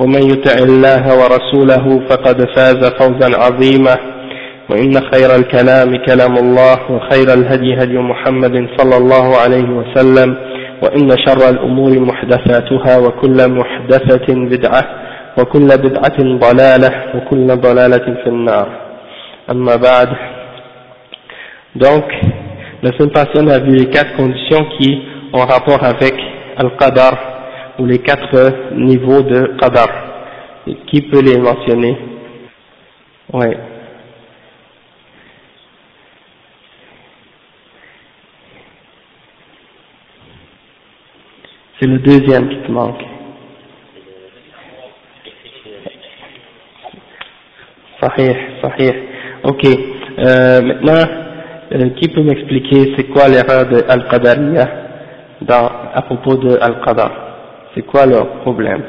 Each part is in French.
ومن يطع الله ورسوله فقد فاز فوزا عظيما. وإن خير الكلام كلام الله وخير الهدي هدي محمد صلى الله عليه وسلم وإن شر الأمور محدثاتها وكل محدثة بدعة وكل بدعة ضلالة وكل ضلالة في النار. أما بعد Donc, la semaine passée, on a vu les quatre conditions qui ont rapport avec Al-Qadar, ou les quatre niveaux de Qadar. Qui peut les mentionner? Ouais. C'est le deuxième qui te manque. Sahih, sahih. Ok. Euh, maintenant, euh, qui peut m'expliquer c'est quoi l'erreur de Al-Qadariya à propos de Al-Qadar? C'est quoi leur problème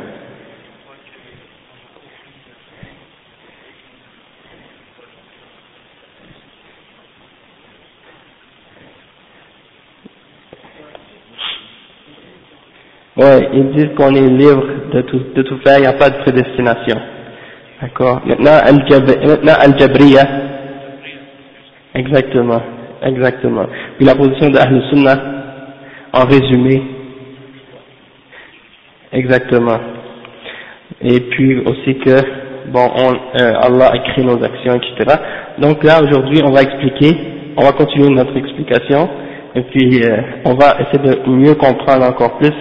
Ouais, ils disent qu'on est libre de tout, de tout faire, il n'y a pas de prédestination. D'accord? Maintenant, Al-Jabriya, exactement, exactement. Puis la position d'Ahl Sunnah, en résumé, exactement. Et puis aussi que, bon, on, euh, Allah écrit nos actions, etc. Donc là, aujourd'hui, on va expliquer, on va continuer notre explication, et puis euh, on va essayer de mieux comprendre encore plus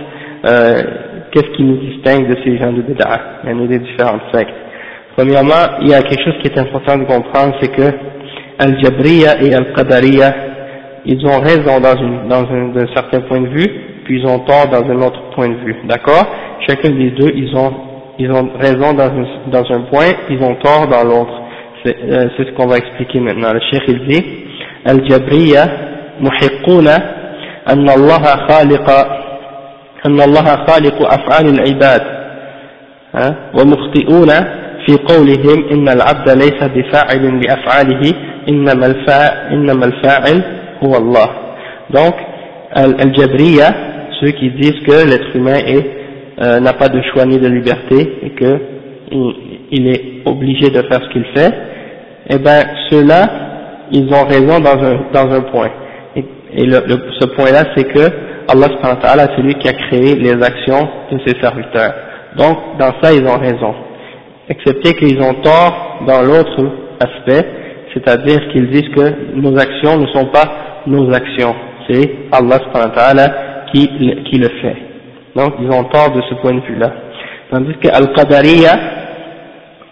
euh, qu'est-ce qui nous distingue de ces gens de bid'ah, et des différentes sectes. Premièrement, il y a quelque chose qui est important de comprendre, c'est que Al-Jabriya et Al-Qadariya, ils ont raison dans un, d'un certain point de vue, puis ils ont tort dans un autre point de vue, d'accord? Chacun des deux, ils ont, ils ont raison dans un, dans un point, ils ont tort dans l'autre. C'est, euh, c'est ce qu'on va expliquer maintenant. Le cheikh il dit, Al-Jabriya muhiquna أن الله خالق أن الله خالق أفعال العباد ومخطئون في قولهم إن العبد ليس بفاعل لأفعاله إنما الفاعل, إنما الفاعل هو الله donc Al-Jabriya ceux qui disent que l'être humain est euh, n'a pas de choix ni de liberté et que il, est obligé de faire ce qu'il fait eh ben ceux-là ils ont raison dans un, dans un point. Et, ce point là c'est que Allah subhanahu wa c'est lui qui a créé les actions de ses serviteurs. Donc dans ça ils ont raison. Excepté qu'ils ont tort dans l'autre aspect, c'est-à-dire qu'ils disent que nos actions ne sont pas nos actions, c'est Allah subhanahu wa qui, qui le fait. Donc ils ont tort de ce point de vue-là. Tandis que Al-Qadariya,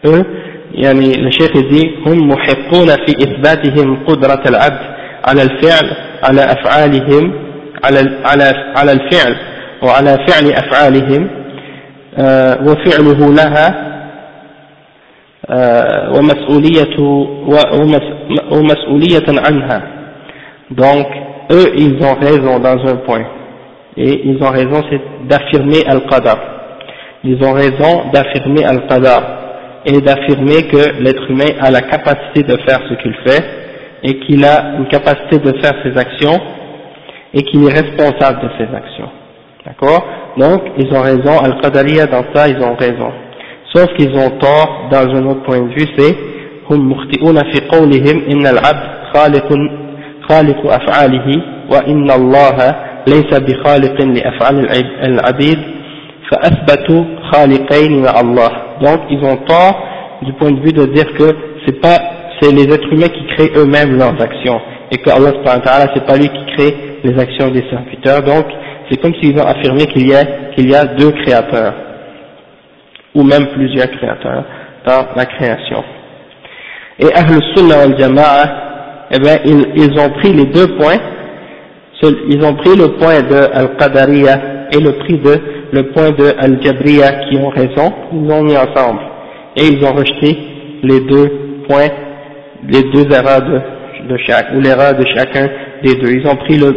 eux, يعني الشيخ dit هم محقون في إثباتهم قدرة العبد على الفعل على أفعالهم على على على الفعل وعلى فعل أفعالهم وفعله لها ومسؤولية ومسؤولية عنها donc eux ils ont raison dans un point et ils ont raison c'est d'affirmer Al-Qadar ils ont raison d'affirmer Al-Qadar et d'affirmer que l'être humain a la capacité de faire ce qu'il fait et qu'il a une capacité de faire ses actions et qu'il est responsable de ses actions d'accord donc ils ont raison Al-Qadariya dans ça ils ont raison sauf qu'ils ont tort dans un autre point de vue, c'est هم مخطئون في قولهم إن العبد خالق خالق أفعاله وإن الله ليس بخالق لأفعال العبيد فأثبتوا خالقين مع الله donc ils ont tort du point de vue de dire que c'est pas c'est les êtres humains qui créent eux-mêmes leurs actions et que Allah c'est pas lui qui crée les actions des serviteurs, donc c'est comme s'ils ont affirmé qu'il y a, qu'il y a deux créateurs, ou même plusieurs créateurs dans la création. Et Ahl Sunnah al Jama'a, eh bien, ils, ils, ont pris les deux points, ils ont pris le point de Al-Qadariya et le, prix de, le point de Al-Jabriya qui ont raison, ils ont mis ensemble. Et ils ont rejeté les deux points, les deux erreurs de, chaque, ou l'erreur de chacun des deux. Ils ont pris le,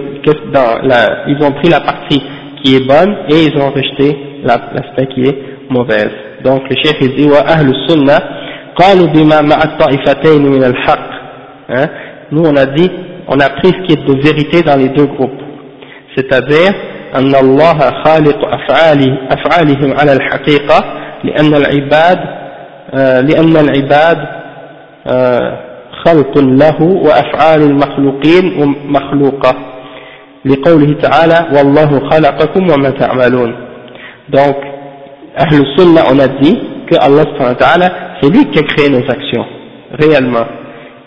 la, ils ont pris la partie qui est bonne et ils ont rejeté l'aspect qui est mauvaise. Donc le chef dit, wa ahlu sunnah, qalu bima ma'a ta'ifatayn min al-haq. Hein? Nous on a dit, on a pris ce qui est de vérité dans les deux groupes. C'est-à-dire, أن الله خالق أفعاله أفعالهم على الحقيقة لأن العباد آه، لأن العباد آه، خلق له وأفعال المخلوقين مخلوقة. لقوله تعالى والله خلقكم وما تعملون. Donc أهل السنة on a dit que Allah سبحانه وتعالى c'est lui qui a créé nos actions réellement.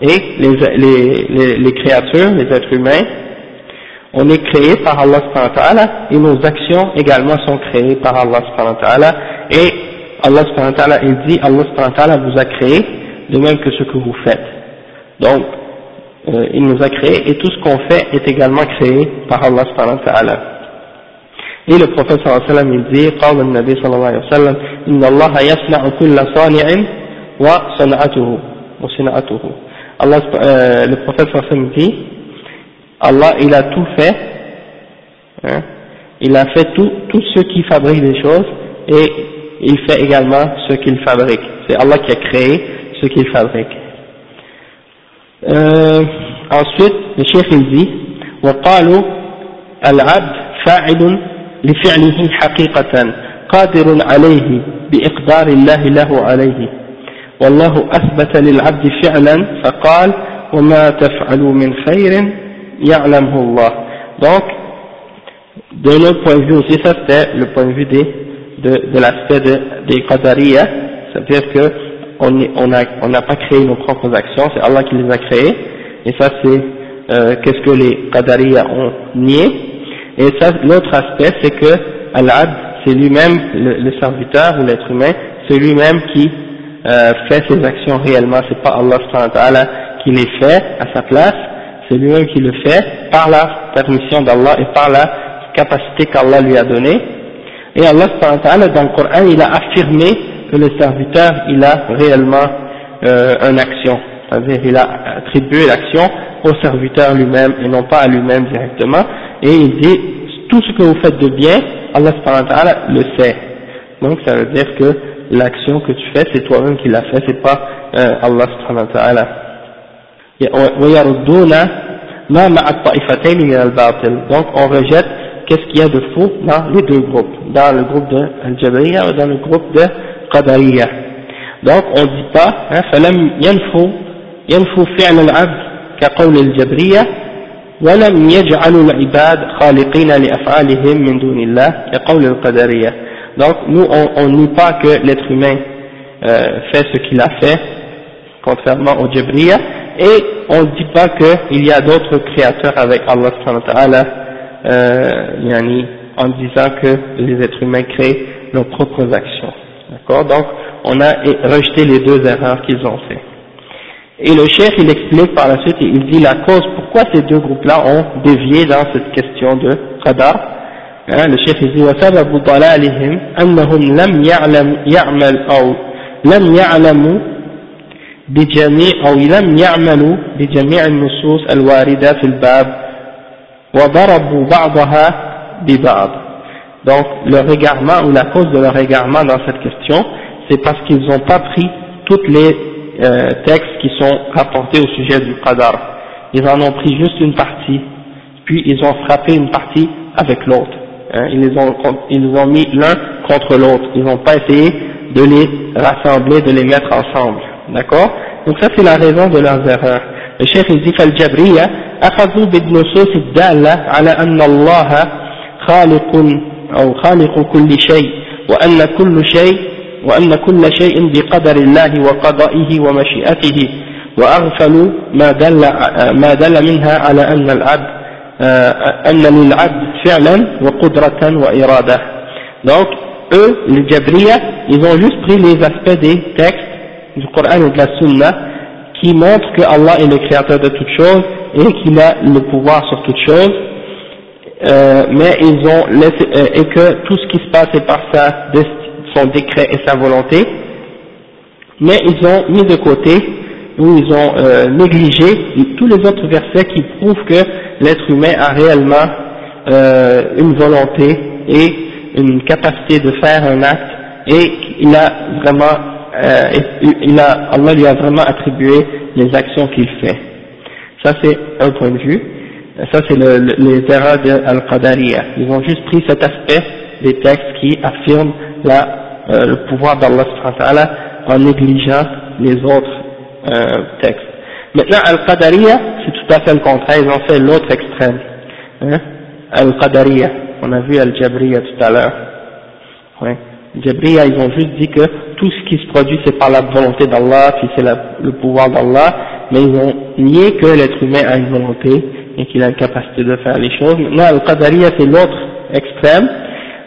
et les, les, les, les créatures, les êtres humains on est créé par Allah et nos actions également sont créées par Allah et Allah il dit Allah vous a créé de même que ce que vous faites donc, euh, il nous a créé et tout ce qu'on fait est également créé par Allah subhanahu wa ta'ala. Et le prophète sallallahu alayhi wa sallam il dit, قال النبي صلى الله عليه وسلم إن الله يصنع كل صانع وصنعته وصنعته Allah, euh, le prophète sallallahu alayhi wa sallam dit, Allah il a tout fait, hein, il a fait tout, tout ceux qui fabriquent des choses et il fait également ce qu'il fabrique. C'est Allah qui a créé ce qu'il fabrique. Euh, ensuite, le chef il dit وقالوا العبد فاعل لفعله حقيقة قادر عليه بإقدار الله له عليه والله أثبت للعبد فعلا فقال وما تفعلوا من خير يعلمه الله donc de notre point de vue aussi ça c'était le point de vue des, de, de l'aspect de, des qadariya c'est-à-dire que on n'a on pas créé nos propres actions, c'est Allah qui les a créées, et ça c'est euh, qu'est-ce que les Qadariya ont nié, et ça l'autre aspect c'est que Al-Abd c'est lui-même, le, serviteur ou l'être humain, c'est lui-même qui euh, fait ses actions réellement, c'est pas Allah qui les fait à sa place, c'est lui-même qui le fait par la permission d'Allah et par la capacité qu'Allah lui a donnée. Et Allah dans le Coran il a affirmé que le serviteur il a réellement euh, une action, c'est-à-dire il a attribué l'action au serviteur lui-même et non pas à lui-même directement, et il dit tout ce que vous faites de bien, Allah le sait. Donc ça veut dire que l'action que tu fais, c'est toi-même qui l'as fait, c'est pas euh, Allah subhanahu wa ta'ala. Donc on rejette qu'est-ce qu'il y a de faux dans les deux groupes, dans le groupe de Al-Jabriya ou dans le groupe de قدرية donc on dit pas hein, فلم ينفوا ينفوا فعل العبد كقول الجبرية ولم يجعلوا العباد خالقين لأفعالهم من دون الله كقول القدرية donc nous on, on nie pas que l'être humain euh, fait ce qu'il a fait contrairement au Jabriya et on ne dit pas qu'il y a d'autres créateurs avec Allah subhanahu euh, en disant que les êtres humains créent leurs propres actions D'accord? Donc, on a rejeté les deux erreurs qu'ils ont fait. Et le chef, il explique par la suite, il dit la cause, pourquoi ces deux groupes-là ont dévié dans cette question de qadar. Hein, le chef, il dit, وسبب ضلالهم أنهم لم يعلم يعمل أو لم يعلموا بجميع أو لم يعملوا بجميع النصوص الواردة في الباب وضربوا بعضها ببعض donc, leur égarement, ou la cause de leur égarement dans cette question, c'est parce qu'ils n'ont pas pris tous les euh, textes qui sont rapportés au sujet du qadar. Ils en ont pris juste une partie, puis ils ont frappé une partie avec l'autre. Hein, ils, les ont, ils ont mis l'un contre l'autre. Ils n'ont pas essayé de les rassembler, de les mettre ensemble. D'accord Donc ça c'est la raison de leurs erreurs. Le chef il dit فالجبرية أخذوا بالنصوص الدالة على أن الله خالق أو خالق كل شيء وأن كل شيء وأن كل شيء بقدر الله وقضائه ومشيئته وأغفلوا ما دل, ما دل منها على أن العبد أن للعبد فعلا وقدرة وإرادة donc eux les Jabriya ils ont juste pris les aspects des textes du Coran et de la Sunna qui montrent que Allah est le créateur de toutes choses et qu'il a le pouvoir sur toutes choses euh, mais ils ont laissé, euh, et que tout ce qui se passe est par sa, son décret et sa volonté mais ils ont mis de côté ou ils ont euh, négligé tous les autres versets qui prouvent que l'être humain a réellement euh, une volonté et une capacité de faire un acte et il a vraiment euh, il a, Allah lui a vraiment attribué les actions qu'il fait. Ça c'est un point de vue. Ça c'est le, les erreurs de Al-Qadariya. Ils ont juste pris cet aspect des textes qui affirment la, euh, le pouvoir d'Allah en négligeant les autres textes. Maintenant, Al-Qadariya, c'est tout à fait le contraire, ils ont fait l'autre extrême. Hein? Al-Qadariya, on a vu Al-Jabriya tout à l'heure. Ouais. Jabriya, ils ont juste dit que tout ce qui se produit c'est par la volonté d'Allah, puis c'est le pouvoir d'Allah, mais ils ont nié que l'être humain a une volonté et qu'il a une capacité de faire les choses. Maintenant, Al-Qadariya, c'est l'autre extrême.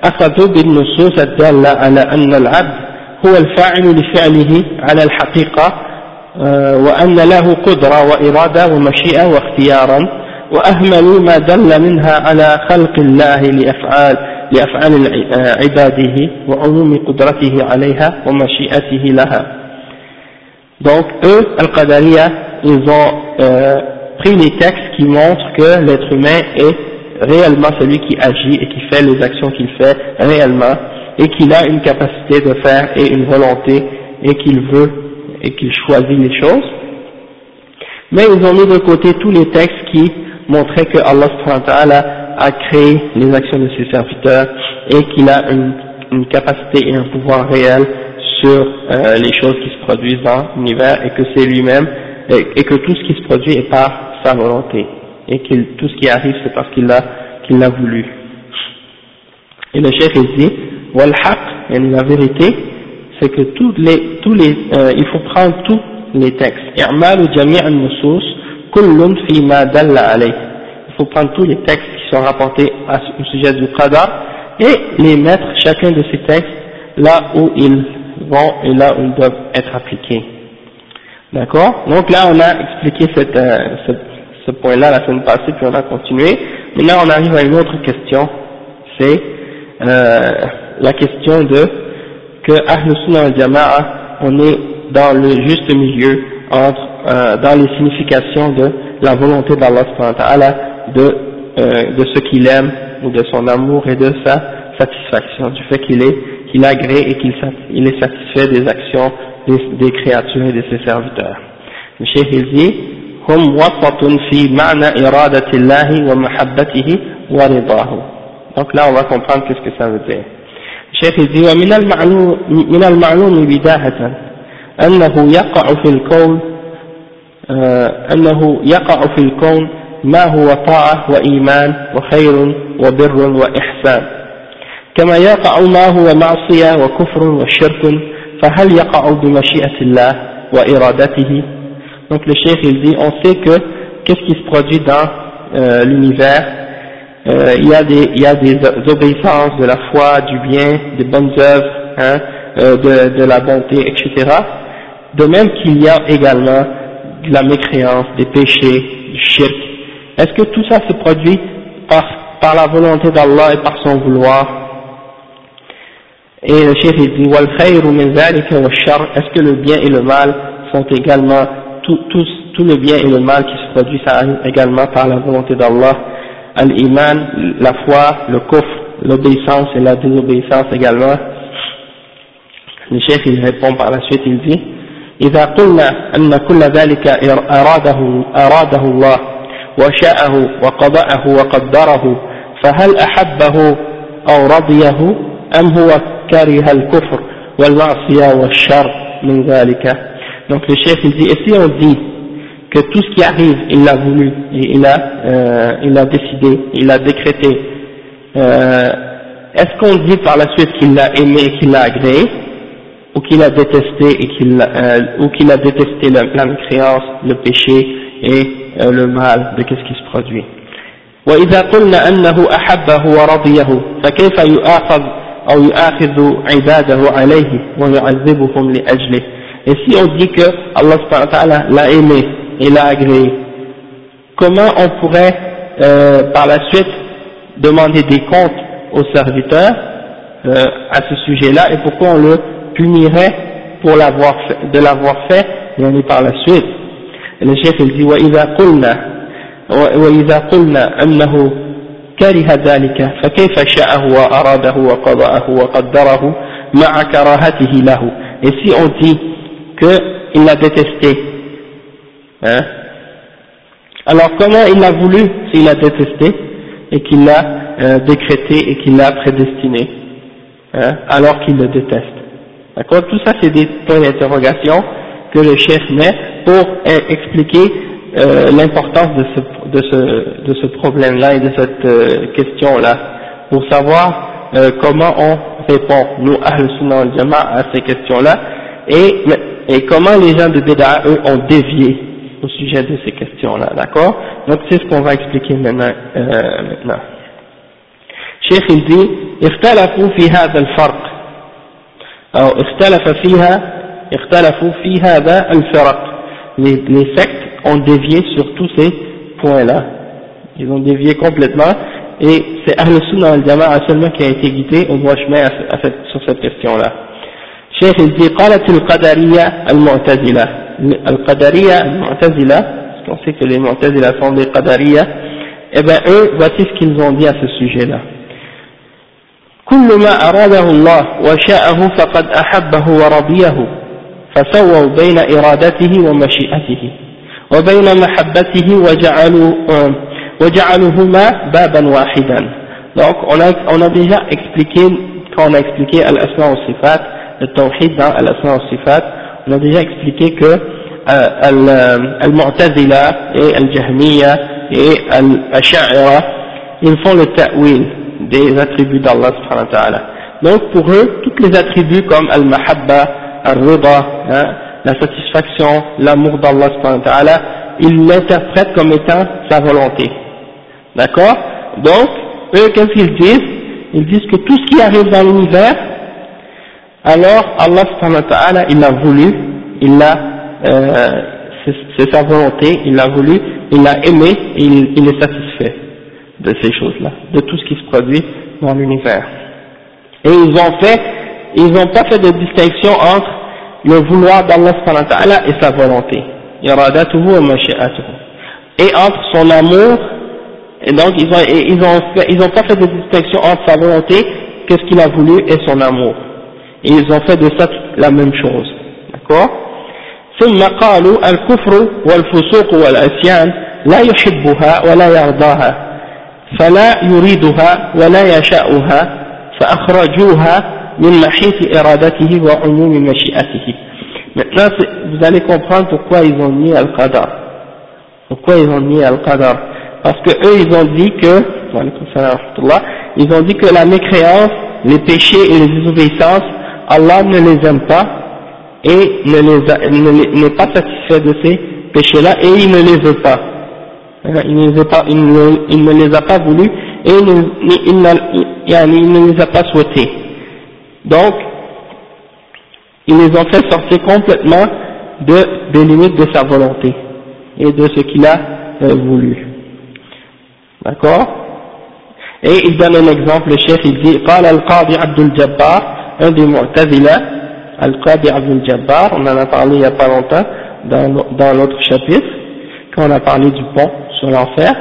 أخذوا بالنصوص الدالة على أن العبد هو الفاعل لفعله على الحقيقة وأن له قدرة وإرادة ومشيئة واختيارا وأهملوا ما دل منها على خلق الله لأفعال لأفعال عباده وعموم قدرته عليها ومشيئته لها donc eux, Al-Qadariya, ils ont euh, pris les textes qui montrent que l'être humain est réellement celui qui agit et qui fait les actions qu'il fait réellement et qu'il a une capacité de faire et une volonté et qu'il veut et qu'il choisit les choses. Mais ils ont mis de côté tous les textes qui montraient que Allah a créé les actions de ses serviteurs et qu'il a une, capacité et un pouvoir réel sur euh, les choses qui se produisent dans l'univers et que c'est lui-même et, que tout ce qui se produit est par sa volonté et que tout ce qui arrive c'est parce qu'il l'a qu'il l'a voulu. Et le chef dit et la vérité, c'est que tous les, tous les, euh, il faut prendre tous les textes. Il faut prendre tous les textes qui sont rapportés au sujet du qadar et les mettre chacun de ces textes là où ils vont et là où ils doivent être appliqués. D'accord? Donc là on a expliqué euh, ce, point-là la semaine passée puis on a continué. Maintenant on arrive à une autre question, c'est euh, la question de que Ahl Sunnah al Jama'a, on est dans le juste milieu entre, euh, dans les significations de la volonté d'Allah de, euh, de ce qu'il aime ou de son amour et de sa satisfaction, du fait qu'il est, qu'il agrée et qu'il il est satisfait des actions des, des, créatures et de ses serviteurs. Le Cheikh il dit, هم وسط في معنى إرادة الله ومحبته ورضاه. Donc là on va comprendre qu'est-ce que ça veut dire. الشيخ يزي ومن المعلوم, من المعلوم بداهة أنه يقع في الكون آه أنه يقع في الكون ما هو طاعة وإيمان وخير وبر وإحسان كما يقع ما هو معصية وكفر وشرك فهل يقع بمشيئة الله وإرادته Donc le cheikh il dit, on sait que qu'est-ce qui se produit dans euh, l'univers euh, il, y a des, il y a des obéissances de la foi, du bien, des bonnes œuvres, hein, euh, de, de la bonté, etc. De même qu'il y a également de la mécréance, des péchés, du shirk. Est-ce que tout ça se produit par, par la volonté d'Allah et par son vouloir? Et le chef dit Est-ce que le bien et le mal sont également, tout, tout, tout le bien et le mal qui se produit, ça également par la volonté d'Allah? Al-iman, la foi, le kufr, l'obéissance et la désobéissance également. Le chef il répond par la suite, il dit إذا قلنا أن كل ذلك أراده, أراده الله وشاءه وقضأه وقدره فهل أحبه أو رضيه أم هو كره الكفر والمعصية والشر من ذلك donc le chef il dit et si on dit que tout ce qui arrive, il l'a voulu, il a, euh, il a décidé, il a décrété. Euh, Est-ce qu'on dit par la suite qu'il l'a aimé, qu'il l'a agréé ou qu'il a détesté et qu'il euh, ou qu'il a détesté la, la mécréance, le péché et euh, le mal de qu'est-ce qui se produit. وإذا قلنا أنه أحبه ورضيه فكيف يؤاخذ أو يؤاخذ عباده عليه ويعذبهم لأجله Et si on dit que Allah l'a aimé et l'a agréé, comment on pourrait euh, par la suite demander des comptes aux serviteurs euh, à ce sujet-là et pourquoi on le punirait pour l'avoir de l'avoir fait et on est par la suite le chef il dit وإذا قلنا وإذا قلنا أنه كره ذلك فكيف شاءه وأراده وقضاه وقدره مع كراهته له et si on dit qu'il l'a détesté hein alors comment il a voulu s'il a détesté et qu'il l'a euh, décrété et qu'il l'a prédestiné hein, alors qu'il le déteste d'accord tout ça c'est des points d'interrogation que le chef met pour expliquer euh, l'importance de ce, de ce, de ce problème-là et de cette euh, question-là, pour savoir euh, comment on répond, nous, Ahl Sunnah al Jama, à ces questions-là, et, et comment les gens de Beda, eux, ont dévié au sujet de ces questions-là, d'accord Donc c'est ce qu'on va expliquer maintenant. Euh, maintenant. Cheikh il dit, اختلفوا في هذا الفرق أو اختلف فيها اختلفوا في هذا الفرق les, les sectes ont dévié sur tous ces points-là. Ils ont dévié complètement et c'est Ahl Sunnah al-Jama'a seulement qui a été guidé au droit chemin à, à cette, sur cette question-là. Cheikh il dit قالت القدرية المعتزلة القدرية المعتزلة parce qu'on sait que les Mu'tazila sont des Qadariya eh ben eux voici ce qu'ils ont dit à ce sujet-là كل ما أراده الله وشاءه فقد أحبه ورضيه فسووا بين إرادته ومشيئته وبين محبته وجعلوا وجعلوهما بابا واحدا donc on a, on a déjà expliqué quand on a expliqué al-asma wa sifat le tawhid dans al-asma wa sifat on a déjà expliqué que euh, al-mu'tazila et al-jahmiya et al-asha'ira ils font le ta'wil des attributs d'Allah subhanahu wa donc pour eux tous les attributs comme al-mahabba Hein, la satisfaction, l'amour d'Allah il l'interprète comme étant sa volonté. D'accord? Donc, eux, qu'est-ce qu'ils disent? Ils disent que tout ce qui arrive dans l'univers, alors Allah il a voulu, il a, euh, c'est sa volonté, il a voulu, il a aimé, et il est satisfait de ces choses-là, de tout ce qui se produit dans l'univers. Et ils ont fait ils n'ont pas fait de distinction entre le vouloir d'Allah et sa volonté, et entre son amour, et donc ils ont, ils ont, ils ont pas fait de distinction entre sa volonté, qu'est-ce qu'il a voulu, et son amour. Et ils ont fait de ça la même chose. D'accord ثم قالوا الكفر والفسوق والعصيان لا يحبها ولا يرضاها فلا يريدها ولا يشاؤها فأخرجوها Maintenant, vous allez comprendre pourquoi ils ont mis Al-Qadar. Pourquoi ils ont mis Al-Qadar Parce que eux, ils ont dit que, ils ont dit que la mécréance, les péchés et les désobéissances, Allah ne les aime pas et ne les n'est pas satisfait de ces péchés-là et il ne les veut pas. Hein, il ne, les pas, il ne, il ne les a pas voulu et il ne, il, il ne les a pas souhaités. Donc, il les ont fait sortir complètement de, des limites de sa volonté et de ce qu'il a euh, voulu. D'accord Et il donne un exemple, le chef il dit قال القاضي عبد الجبار un des Mu'tazila Al-Qadi Abdul Jabbar, on en a parlé il n'y a pas longtemps dans, dans l'autre chapitre, quand on a parlé du pont sur l'enfer.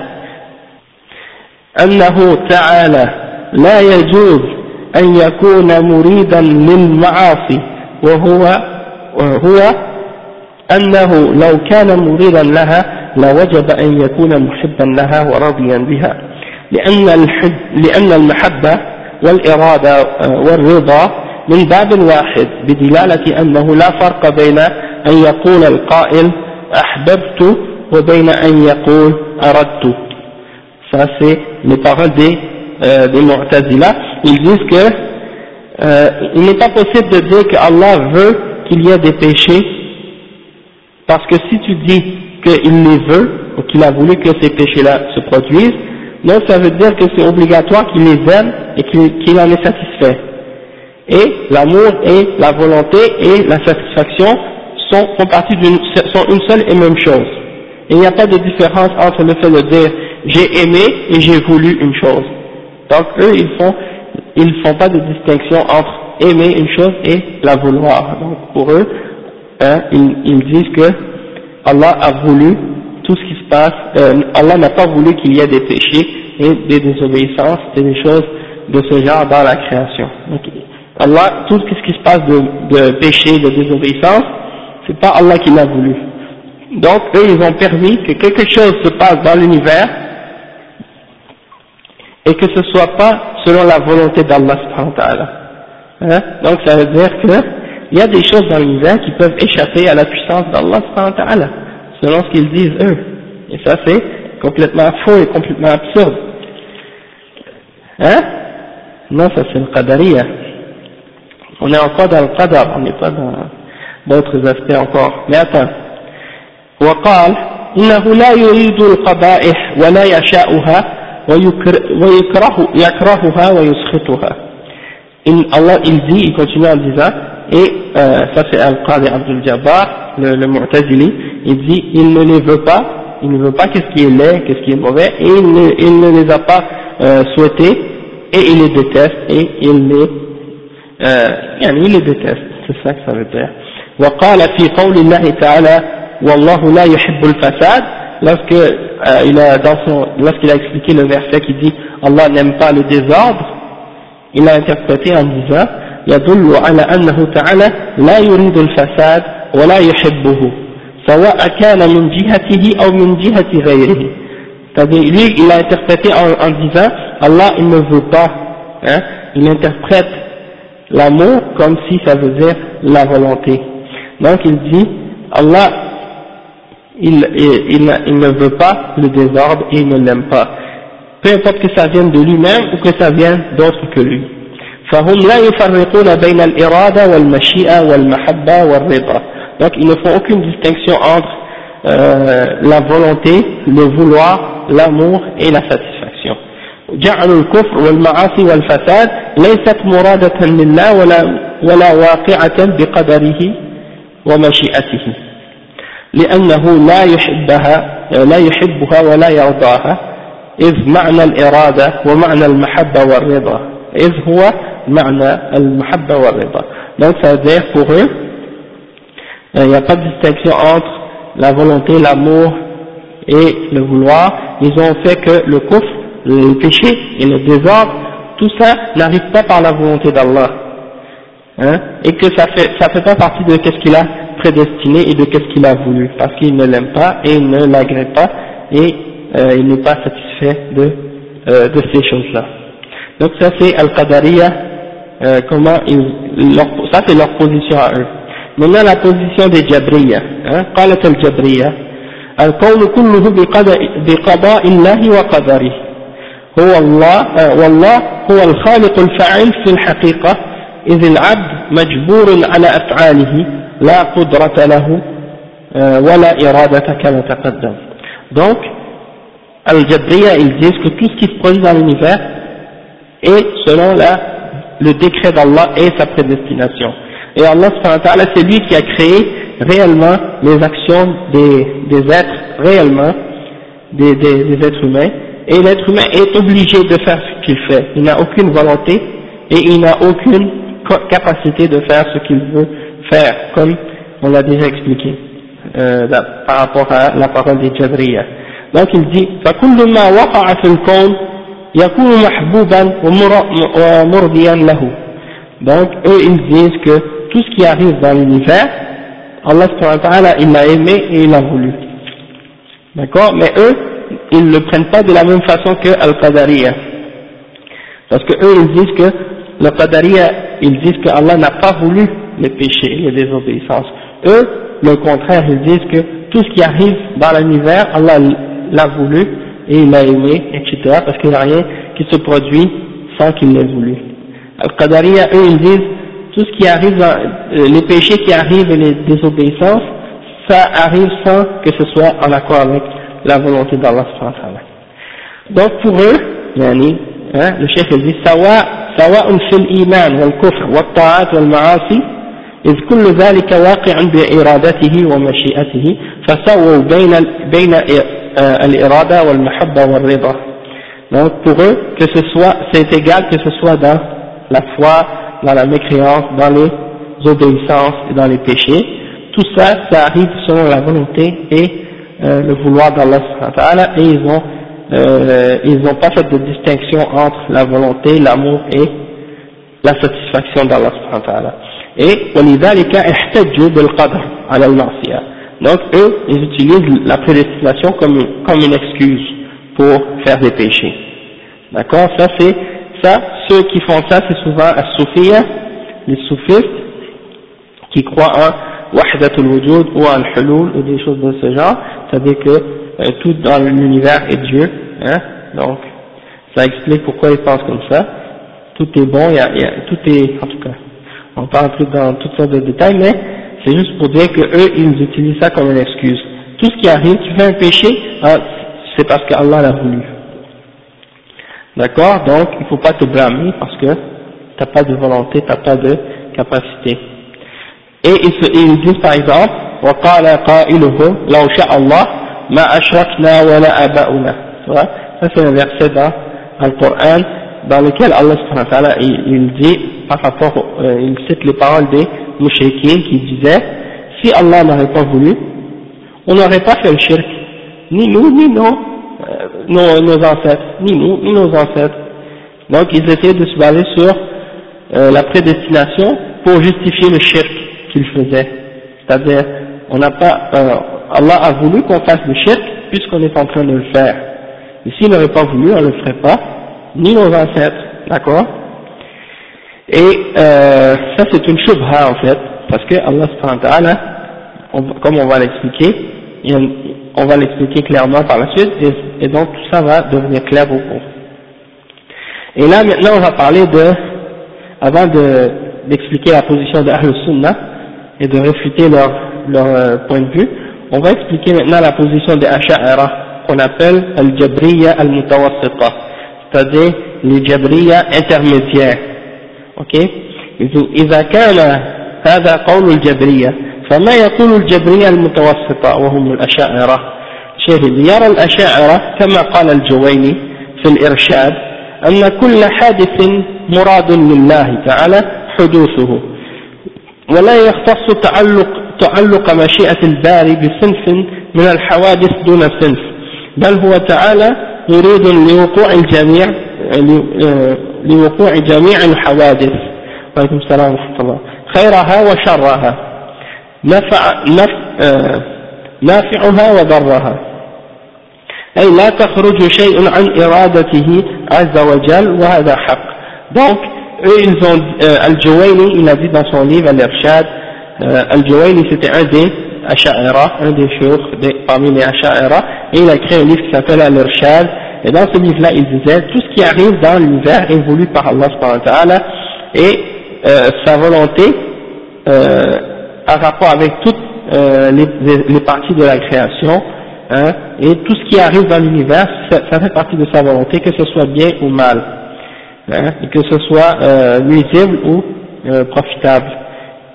أنه تعالى لا يجوز أن يكون مريدا للمعاصي وهو هو أنه لو كان مريدا لها لوجب أن يكون محبا لها وراضيا بها لأن, الحب لأن المحبة والإرادة والرضا من باب واحد بدلالة أنه لا فرق بين أن يقول القائل أحببت وبين أن يقول أردت ça c'est les paroles des, euh, des Mu'tazila ils disent que euh, il n'est pas possible de dire que Allah veut qu'il y ait des péchés, parce que si tu dis qu'il les veut, ou qu'il a voulu que ces péchés-là se produisent, donc ça veut dire que c'est obligatoire qu'il les aime et qu'il en est satisfait. Et l'amour et la volonté et la satisfaction sont, font partie d'une, sont une seule et même chose. Il n'y a pas de différence entre le fait de dire j'ai aimé et j'ai voulu une chose. Donc eux, ils font, ils font pas de distinction entre aimer une chose et la vouloir. Donc pour eux, hein, ils, ils, disent que Allah a voulu tout ce qui se passe, euh, Allah n'a pas voulu qu'il y ait des péchés et des désobéissances et des choses de ce genre dans la création. Donc, Allah, tout ce qui se passe de, de péché, de désobéissance, c'est pas Allah qui l'a voulu. Donc eux, ils ont permis que quelque chose se passe dans l'univers et que ce soit pas selon la volonté d'Allah hein? Donc ça veut dire qu'il y a des choses dans l'univers qui peuvent échapper à la puissance d'Allah selon ce qu'ils disent eux. Et ça c'est complètement faux et complètement absurde. Hein? Non, ça c'est le qadariya. On est encore dans le qadar, on n'est pas dans d'autres aspects encore. Mais attends. وقال إنه لا يريد القبائح ولا يشاؤها ويكره يكرهها ويسخطها إن Allah il dit, il continue en disant et euh, ça c'est Al-Qadi Abdul Jabbar le, le Mu'tazili il dit il ne les veut pas il ne veut pas qu'est-ce qui est laid qu'est-ce qui est mauvais et il ne, il ne les a pas euh, souhaités et il les déteste et il les euh, il les déteste c'est ça que ça veut dire وقال في قول الله تعالى والله لا يحب الفساد lorsque euh, il a dans son lorsqu'il a expliqué le verset qui dit Allah n'aime pas le désordre il a interprété en disant يدل على أنه تعالى لا يريد الفساد ولا يحبه سواء كان من جهته أو من جهة غيره c'est-à-dire lui il a interprété en, en disant Allah il ne veut pas hein, il interprète l'amour comme si ça veut dire la volonté donc il dit Allah il, il, il, ne veut pas le désordre et il ne l'aime pas. Peu importe que ça vienne de lui-même ou que ça vienne d'autre que lui. فهم لا يفرقون بين الإرادة والمشيئة والمحبة والرضا. Donc ils ne font aucune distinction entre euh, la volonté, le vouloir, l'amour et la satisfaction. جعلوا الكفر والمعاصي والفساد ليست مرادة لله ولا ولا واقعة بقدره ومشيئته. لأنه لا يحبها لا يحبها ولا يرضاها إذ معنى الإرادة ومعنى المحبة والرضا إذ هو معنى المحبة والرضا donc ça veut dire pour eux il n'y a pas de distinction entre la volonté, l'amour et le vouloir ils ont fait que le kufr, le péché et le désordre tout ça n'arrive pas par la volonté d'Allah hein, et que ça fait ça fait pas partie de qu'est-ce qu'il a prédestiné et de qu'est-ce qu'il a voulu, parce qu'il ne l'aime pas et il ne l'agrée pas et euh, il n'est pas satisfait de, euh, de ces choses-là. Donc ça c'est Al-Qadariya, euh, comment ils, leur, ça c'est leur position à eux. Maintenant la position des Jabriya, hein, قالت الجبرية الكون كله بقضاء الله وقدره هو الله والله هو الخالق الفاعل في الحقيقة إذ العبد مجبور على أفعاله لا قدرة له ولا إرادة كما تقدم donc Al-Jabriya ils disent que tout ce qui se produit dans l'univers est selon la, le décret d'Allah et sa prédestination et Allah c'est lui qui a créé réellement les actions des, des êtres réellement des, des, des êtres humains et l'être humain est obligé de faire ce qu'il fait il n'a aucune volonté et il n'a aucune capacité de faire ce qu'il veut faire, comme on l'a déjà expliqué euh, par rapport à la parole des Jabriya. Donc il dit فكل ما وقع في الكون يكون محبوبا ومرضيا له donc eux ils disent que tout ce qui arrive dans l'univers Allah il l'a aimé et il l'a voulu d'accord mais eux ils ne le prennent pas de la même façon que Al-Qadariya parce que eux ils disent que le Qadariya ils disent que Allah n'a pas voulu les péchés, les désobéissances. Eux, le contraire, ils disent que tout ce qui arrive dans l'univers, Allah l'a voulu et il l'a aimé, etc. parce qu'il n'y a rien qui se produit sans qu'il l'ait voulu. Al-Qadariya, eux, ils disent tout ce qui arrive, dans, euh, les péchés qui arrivent et les désobéissances, ça arrive sans que ce soit en accord avec la volonté d'Allah. Donc pour eux, yani, hein, le chef il dit « Sawa, sawa un fil iman wal kufr wal ta'at wal ma'asi » إذ كل ذلك واقع بإرادته ومشيئته فسووا بين بين الإرادة والمحبة والرضا donc pour eux que ce soit c'est égal que ce soit dans la foi dans la mécréance dans les obéissances et dans les péchés tout ça ça arrive selon la volonté et euh, le vouloir d'Allah et ils ont euh, ils n'ont pas fait de distinction entre la volonté, l'amour et la satisfaction d'Allah et ولذلك احتجوا بالقدر على المعصية donc eux ils utilisent la prédestination comme, comme une excuse pour faire des péchés d'accord ça c'est ça ceux qui font ça c'est souvent as les soufistes qui croient en wahdatul wujud ou en hulul ou des choses de ce genre c'est-à-dire que euh, tout dans l'univers est Dieu hein donc ça explique pourquoi ils pensent comme ça tout est bon, il y a, il y a, tout est, en tout cas, on parle plus dans toutes sortes de détails, mais c'est juste pour dire que eux, ils utilisent ça comme une excuse. Tout ce qui arrive, tu fais un péché, ah, c'est parce qu'Allah l'a voulu. D'accord Donc, il ne faut pas te blâmer parce que tu n'as pas de volonté, tu n'as pas de capacité. Et ils, ils disent par exemple, وقال قائلهم لو شاء الله ما أشركنا ولا آباؤنا. Ça c'est un verset dans le Coran dans lequel Allah il, il dit, par rapport, euh, il cite les paroles des mouchriquins qui disaient, si Allah n'aurait pas voulu, on n'aurait pas fait le shirk, ni nous, ni nos, euh, nos, nos, ancêtres, ni nous, ni nos ancêtres. Donc ils essayaient de se baser sur euh, la prédestination pour justifier le shirk qu'ils faisaient. C'est-à-dire, on n'a pas, euh, Allah a voulu qu'on fasse le shirk puisqu'on est en train de le faire. Et s'il n'aurait pas voulu, on ne le ferait pas, ni nos ancêtres, d'accord? Et euh, ça c'est une shubha en fait, parce que Allah subhanahu wa comme on va l'expliquer, on va l'expliquer clairement par la suite, et, donc tout ça va devenir clair au cours. Et là maintenant on va parler de, avant d'expliquer la position de Ahl Sunnah et de réfuter leur, leur euh, point de vue, on va expliquer maintenant la position des Asha'ira qu'on appelle Al-Jabriya Al-Mutawassita c'est-à-dire les Jabriya intermédiaires. Ok إذا كان هذا قول الجبرية فما يقول الجبرية المتوسطة وهم الأشاعرة شيخ يرى الأشاعرة كما قال الجويني في الإرشاد أن كل حادث مراد لله تعالى حدوثه ولا يختص تعلق تعلق مشيئة الباري بصنف من الحوادث دون صنف بل هو تعالى يريد لوقوع الجميع لوقوع جميع الحوادث. وعليكم السلام ورحمة الله. خيرها وشرها. نفع نف نافعها وضرها. أي لا تخرج شيء عن إرادته عز وجل وهذا حق. Donc eux ils ont euh, Al-Juwayni il a dit dans son livre Al-Irshad euh, Al-Juwayni c'était un des Asha'ira, un des chouks parmi les Asha'ira, et il a créé un livre qui s'appelle Al-Irshad, et dans ce livre-là, il disait, tout ce qui arrive dans l'univers est voulu par Allah subhanahu et euh, sa volonté euh, a rapport avec toutes euh, les, parties de la création, hein, et tout ce qui arrive dans l'univers, ça, ça, fait partie de sa volonté, que ce soit bien ou mal, hein, et que ce soit euh, nuisible ou profitable.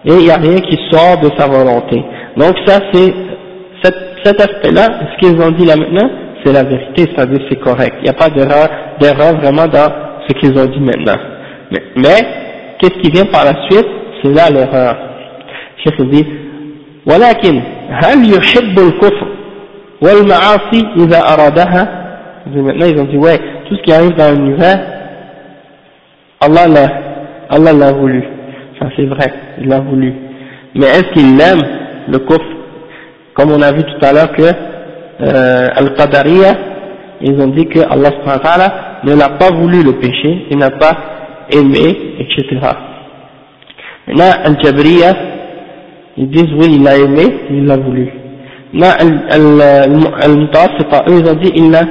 Et il n'y a rien qui sort de sa volonté. Donc ça c'est cet, cet aspect-là, ce qu'ils ont dit là maintenant, c'est la vérité, c'est-à-dire c'est correct. Il n'y a pas d'erreur vraiment dans ce qu'ils ont dit maintenant. Mais, mais qu'est-ce qui vient par la suite C'est là l'erreur. Cheikh dit ولكن هل يحب الكفر والمعاصي إذا أرادها Maintenant ils ont dit ouais, tout ce qui arrive dans l'univers, Allah l'a, Allah l'a voulu. Ça c'est vrai, il l'a voulu. Mais est-ce qu'il l'aime Le kufr, comme on a vu tout à l'heure que euh, Al-Qadariya, ils ont dit que Allah ne l'a pas voulu le péché, il n'a pas aimé, etc. Maintenant, Al-Jabriya, ils disent oui, il l'a aimé, il l'a voulu. Maintenant, Al-Mutawassita, eux, ils ont dit, il a,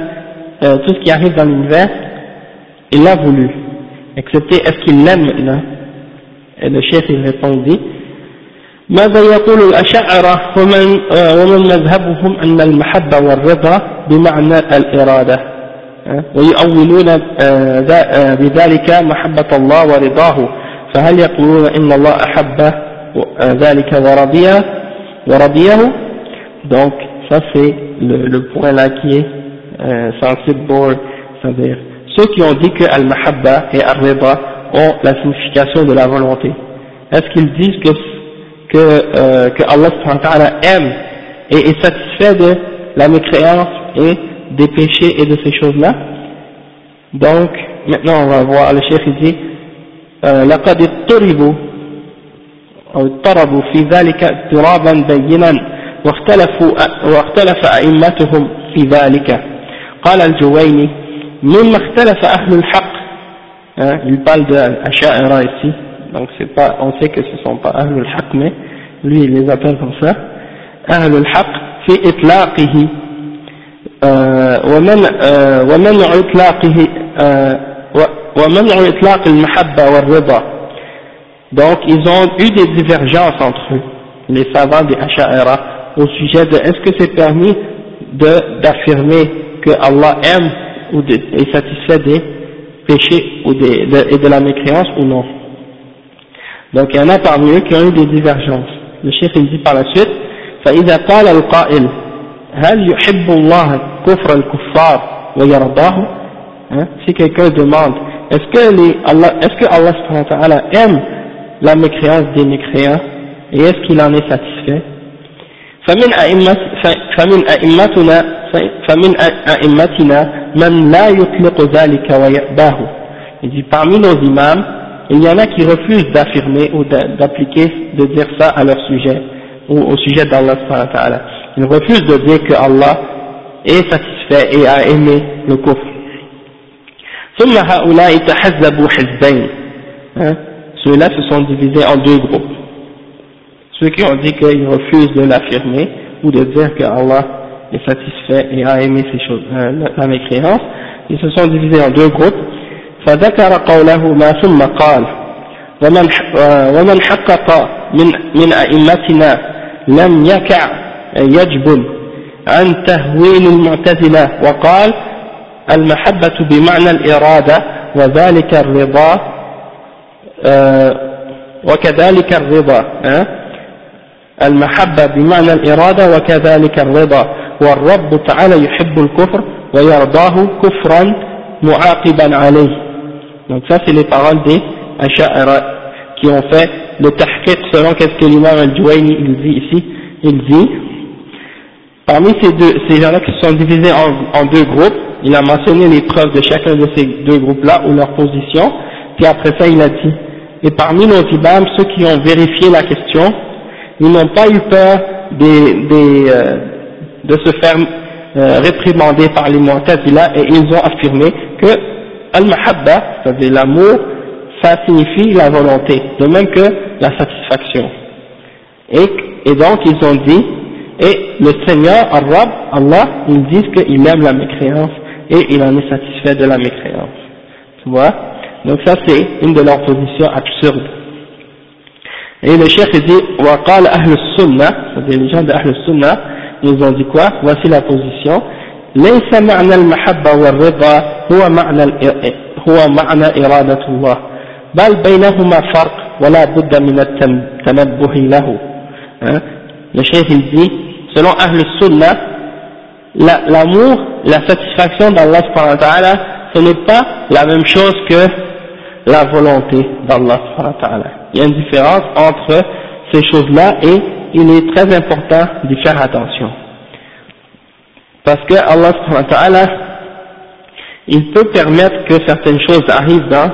euh, tout ce qui arrive dans l'univers, il l'a voulu. excepté est-ce qu'il l'aime maintenant? Et le chef il répondit ماذا يقول الأشاعرة ومن, ومن مذهبهم أن المحبة والرضا بمعنى الإرادة ويؤولون بذلك محبة الله ورضاه فهل يقولون إن الله أحب ذلك ورضيه ورضيه donc ça c'est le, le point là qui est euh, sensible pour c'est-à-dire ceux qui ont dit que Al-Mahabba et Al-Rida ont la signification de la volonté. Est-ce qu'ils disent que, que, euh, que Allah aime et est satisfait de la mécréance et des péchés et de ces choses-là Donc, maintenant on va voir, le chef il dit لقد اضطربوا أو اضطربوا في ذلك اضطرابا بينا واختلفوا واختلف أئمتهم في ذلك قال الجويني مما اختلف أهل الحق hein, il parle de Asha'ira ici donc c'est pas on sait que ce sont pas أهل الحق mais lui il les appelle comme ça أهل الحق في إطلاقه ومن ومنع إطلاقه ومنع إطلاق المحبة والرضا donc ils ont eu des divergences entre eux les savants des Asha'ira au sujet de est-ce que c'est permis d'affirmer que Allah aime ou de, est satisfait des péchés ou des, de, et de la mécréance ou non. Donc il y en a parmi eux qui ont eu des divergences. Le chef il dit par la suite فإذا قال القائل هل يحب الله كفر الكفار ويرضاه hein? si quelqu'un demande est-ce que, les, Allah, est-ce que Allah aime la mécréance des mécréants et est-ce qu'il en est satisfait فمن أئمة فمن أئمتنا فمن أئمتنا من لا يطلق ذلك ويأباه il dit parmi nos imams il y en a qui refusent d'affirmer ou d'appliquer de dire ça à leur sujet ou au sujet d'Allah ils refusent de dire que Allah est satisfait et a aimé le kufr ثم هؤلاء تحزبوا حزبين ceux-là se sont divisés en deux groupes ceux qui ont dit qu'ils refusent de l'affirmer ou de dire que Allah est satisfait et a aimé ces choses, euh, la mécréance, ils se sont divisés en deux groupes. فذكر قوله ما ثم قال ومن ومن حقق من من أئمتنا لم يكع يجبن عن تهويل المعتزلة. وقال المحبة بمعنى الإرادة وذلك الرضا وكذلك الرضا المحبة بمعنى الإرادة وكذلك الرضا والرب تعالى يحب الكفر ويرضاه كفرا معاقبا عليه. Donc ça c'est les paroles des Asha'ira qui ont fait le tahqiq selon qu'est-ce que l'imam al-Juwayni il dit ici. Il dit parmi ces deux ces gens-là qui sont divisés en, en deux groupes il a mentionné les preuves de chacun de ces deux groupes-là ou leur position. Puis après ça il a dit et parmi nos imams ceux qui ont vérifié la question ils n'ont pas eu peur des, des, euh, de se faire euh, réprimander par les Mu'tazila et ils ont affirmé que Al-Mahabba, c'est-à-dire l'amour, ça signifie la volonté, de même que la satisfaction. Et, et donc ils ont dit, et le Seigneur, Arab, Allah, ils disent qu'il aime la mécréance et il en est satisfait de la mécréance. Tu vois Donc ça c'est une de leurs positions absurdes. Et le chef dit, وقال أهل السنة, c'est-à-dire les gens de أهل السنة, ils ont dit quoi Voici la position. ليس معنى المحبة والرضا هو معنى هو معنى إرادة الله بل بينهما فرق ولا بد من التنبه له hein? le chef il dit selon Ahl Sunnah l'amour la, satisfaction d'Allah ce n'est pas la même chose que la volonté d'Allah il y a une différence entre ces choses-là et il est très important d'y faire attention. Parce que Allah il peut permettre que certaines choses arrivent dans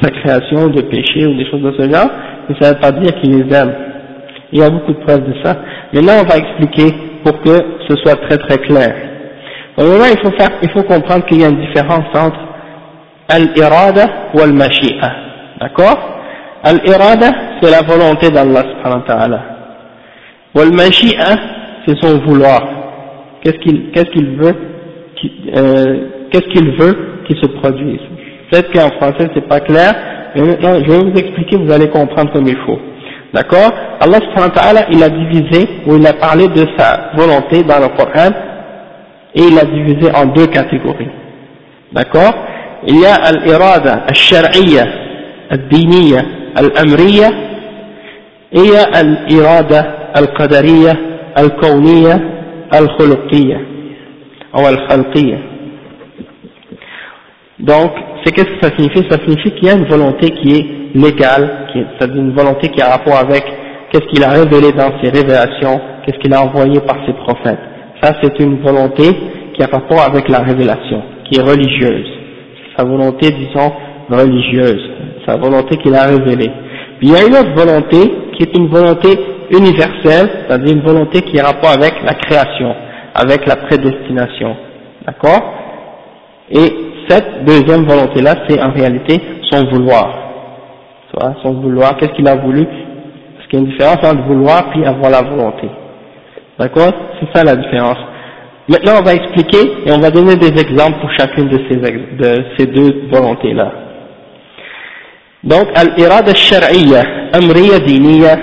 sa création de péché ou des choses de ce genre, mais ça ne veut pas dire qu'il les aime. Il y a beaucoup de preuves de ça. Maintenant, on va expliquer pour que ce soit très très clair. Premièrement, il faut faire, il faut comprendre qu'il y a une différence entre al-irada ou al-mashi'a. D'accord? Al-irada, c'est la volonté d'Allah subhanahu wa ta'ala. Wal-mashi'a, c'est son vouloir. Qu'est-ce qu'il veut euh, qu'est-ce qu'il veut qu'il se produise? Peut-être qu'en français c'est pas clair, mais maintenant je vais vous expliquer, vous allez comprendre comme il faut. D'accord? Allah subhanahu wa ta'ala, il a divisé, ou il a parlé de sa volonté dans le Coran, et il a divisé en deux catégories. D'accord? Il y a al-irada al-shar'iyya, al-diniya, al-amriya, et il y a al-irada al-qadariyya, al-kawniyya, al-khuluqiyya, ou al-khalqiyya. Donc, c'est qu'est-ce que ça signifie? Ça signifie qu'il y a une volonté qui est légale, c'est-à-dire une volonté qui a rapport avec qu'est-ce qu'il a révélé dans ses révélations, qu'est-ce qu'il a envoyé par ses prophètes. Ça, c'est une volonté qui a rapport avec la révélation, qui est religieuse. Sa volonté, disons, religieuse, sa volonté qu'il a révélée. Puis il y a une autre volonté qui est une volonté universelle, c'est-à-dire une volonté qui a rapport avec la création, avec la prédestination. D'accord? Et cette deuxième volonté-là, c'est en réalité son vouloir. Son vouloir, qu'est-ce qu'il a voulu? Parce qu'il y a une différence entre vouloir puis avoir la volonté. D'accord? C'est ça la différence. Maintenant, on va expliquer et on va donner des exemples pour chacune de ces, de ces deux volontés-là. Donc, al-irada al-shar'iyya, amriya diniya,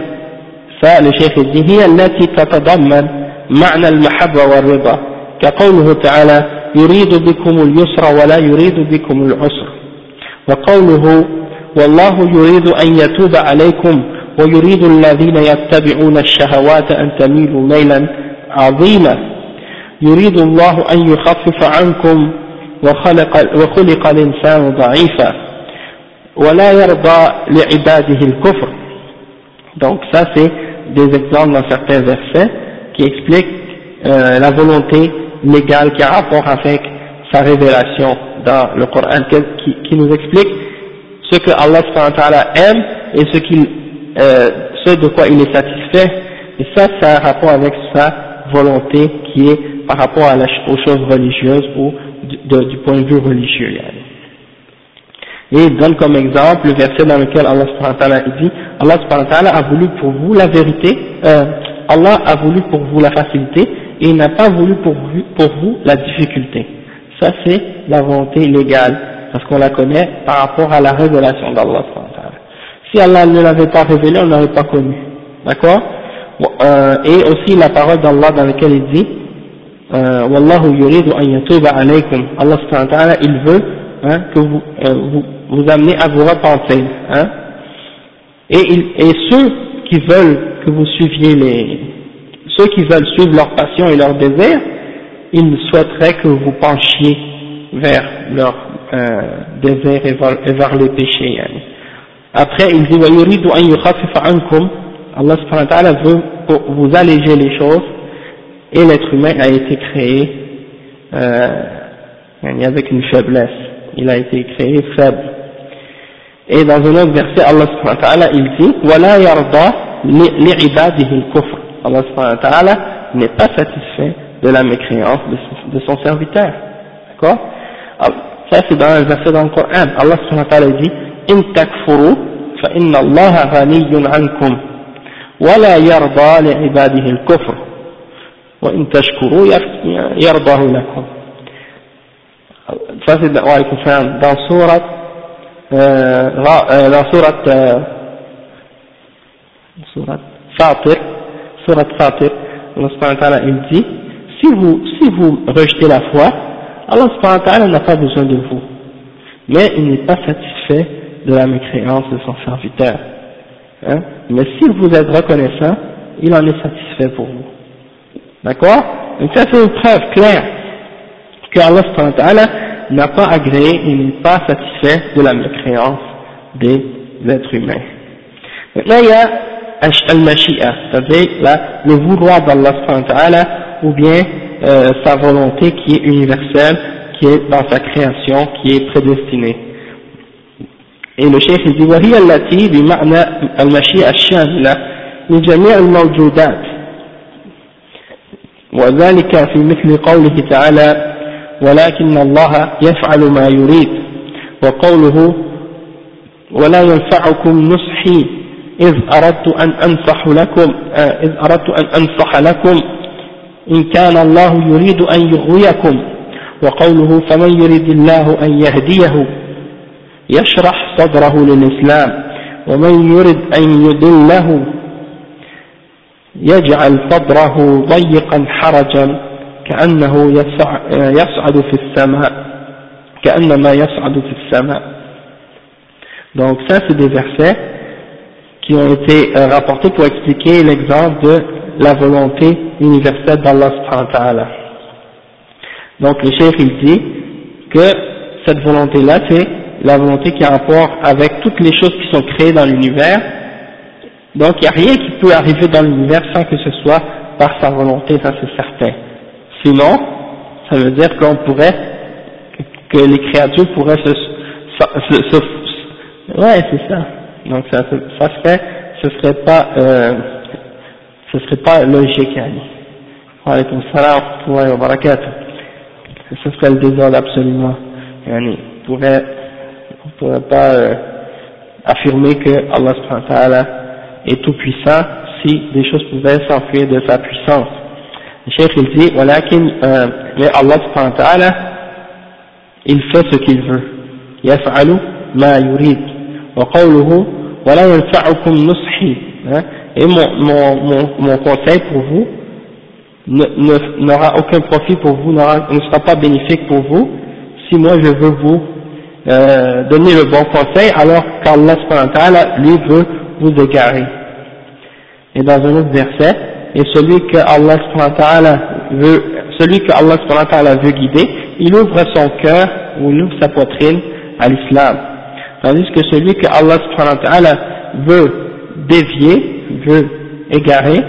chef dit, هي التي تتضمن معنى المحبة والرضا. كقوله تعالى يريد بكم اليسر ولا يريد بكم العسر وقوله والله يريد أن يتوب عليكم ويريد الذين يتبعون الشهوات أن تميلوا ميلا عظيما يريد الله أن يخفف عنكم وخلق, وخلق الإنسان ضعيفا ولا يرضى لعباده الكفر. Donc ça c'est des exemples dans certains versets qui expliquent euh, la volonté légale qui a rapport avec sa révélation dans le Coran, qui, qui nous explique ce que Allah aime et ce, qu'il, euh, ce de quoi il est satisfait. Et ça, ça a rapport avec sa volonté qui est par rapport aux choses religieuses ou du point de vue religieux. Et il donne comme exemple le verset dans lequel Allah dit Allah a voulu pour vous la vérité, euh, Allah a voulu pour vous la facilité et il n'a pas voulu pour vous, la difficulté. Ça c'est la volonté légale, parce qu'on la connaît par rapport à la révélation d'Allah. Si Allah ne l'avait pas révélé, on n'aurait pas connu. D'accord? Euh, Et aussi la parole d'Allah dans laquelle il dit euh, Wallahu yuridu an yatuba. Allah il veut hein, que vous, euh, vous vous amenez à vous repentir. Hein et, et ceux qui veulent que vous suiviez les, ceux qui veulent suivre leur passion et leur désir, ils souhaiteraient que vous penchiez vers leur euh, et vers, les péchés. Après, il dit Allah subhanahu veut vous alléger les choses et l'être humain a été créé euh, avec une faiblesse. Il a été créé faible. Et dans un autre verset, Allah subhanahu wa ta'ala, il dit وَلَا يَرْضَى لِعِبَادِهِ الْكُفْرِ Allah subhanahu wa ta'ala n'est pas satisfait de la mécréance de son, serviteur. D'accord Ça c'est dans un verset dans le Coran. Allah subhanahu wa ta'ala dit إن تكفروا فإن الله غني عنكم ولا يرضى لعباده الكفر وإن تشكروا يرضاه لكم ça c'est dans, dans surat euh, dans surat euh, surat Fatir surat Fatir, Allah subhanahu il dit, si vous, si vous rejetez la foi, Allah subhanahu n'a pas besoin de vous. Mais il n'est pas satisfait de la mécréance de son serviteur. Hein? Mais si vous êtes reconnaissant, il en est satisfait pour vous. D'accord? Donc ça c'est une preuve claire que Allah subhanahu n'a pas agréé et n'est pas satisfait de la mécréance des êtres humains. Maintenant il y a al-mashi'a, c'est-à-dire le vouloir d'Allah ou bien euh, sa volonté qui est universelle, qui est dans sa création, qui est prédestinée. Et le chef il dit وهي التي بمعنى المشيئة الشاملة لجميع الموجودات وذلك في مثل قوله تعالى ولكن الله يفعل ما يريد. وقوله ولا ينفعكم نصحي إذ أردت أن أنصح لكم آه، إذ أردت أن أنصح لكم. إن كان الله يريد أن يغويكم. وقوله فمن يريد الله أن يهديه يشرح صدره للإسلام. ومن يرد أن يدله يجعل صدره ضيقا حرجا. كأنه يصعد في السماء كأنما يصعد في السماء donc ça c'est des versets qui ont été euh, rapportés pour expliquer l'exemple de la volonté universelle d'Allah subhanahu wa ta'ala donc le chef il dit que cette volonté là c'est la volonté qui a rapport avec toutes les choses qui sont créées dans l'univers donc il n'y a rien qui peut arriver dans l'univers sans que ce soit par sa volonté, ça c'est certain. Sinon, ça veut dire qu'on pourrait, que, les créatures pourraient se, se, ouais c'est ça. Donc ça, ça serait, ce serait pas, euh, ce serait pas logique, yani. Wa alaykum salam wa barakatuh. Ce serait le désordre absolument. Yani, on pourrait, on pourrait pas euh, affirmer que Allah subhanahu est tout puissant si des choses pouvaient s'enfuir de sa puissance. Le chef il dit, ولكن, euh, mais Allah subhanahu wa ta'ala, il fait ce qu'il veut. يفعل ما يريد. وقوله ولا ينفعكم نصحي. Hein? Et mon, mon, mon, mon conseil pour vous n'aura aucun profit pour vous, ne sera pas bénéfique pour vous, si moi je veux vous euh, donner le bon conseil, alors qu'Allah subhanahu wa ta'ala, lui veut vous égarer. Et dans un autre verset, et celui que Allah veut, celui que Allah veut guider, il ouvre son cœur ou il ouvre sa poitrine à l'islam. Tandis que celui que Allah veut dévier, veut égarer,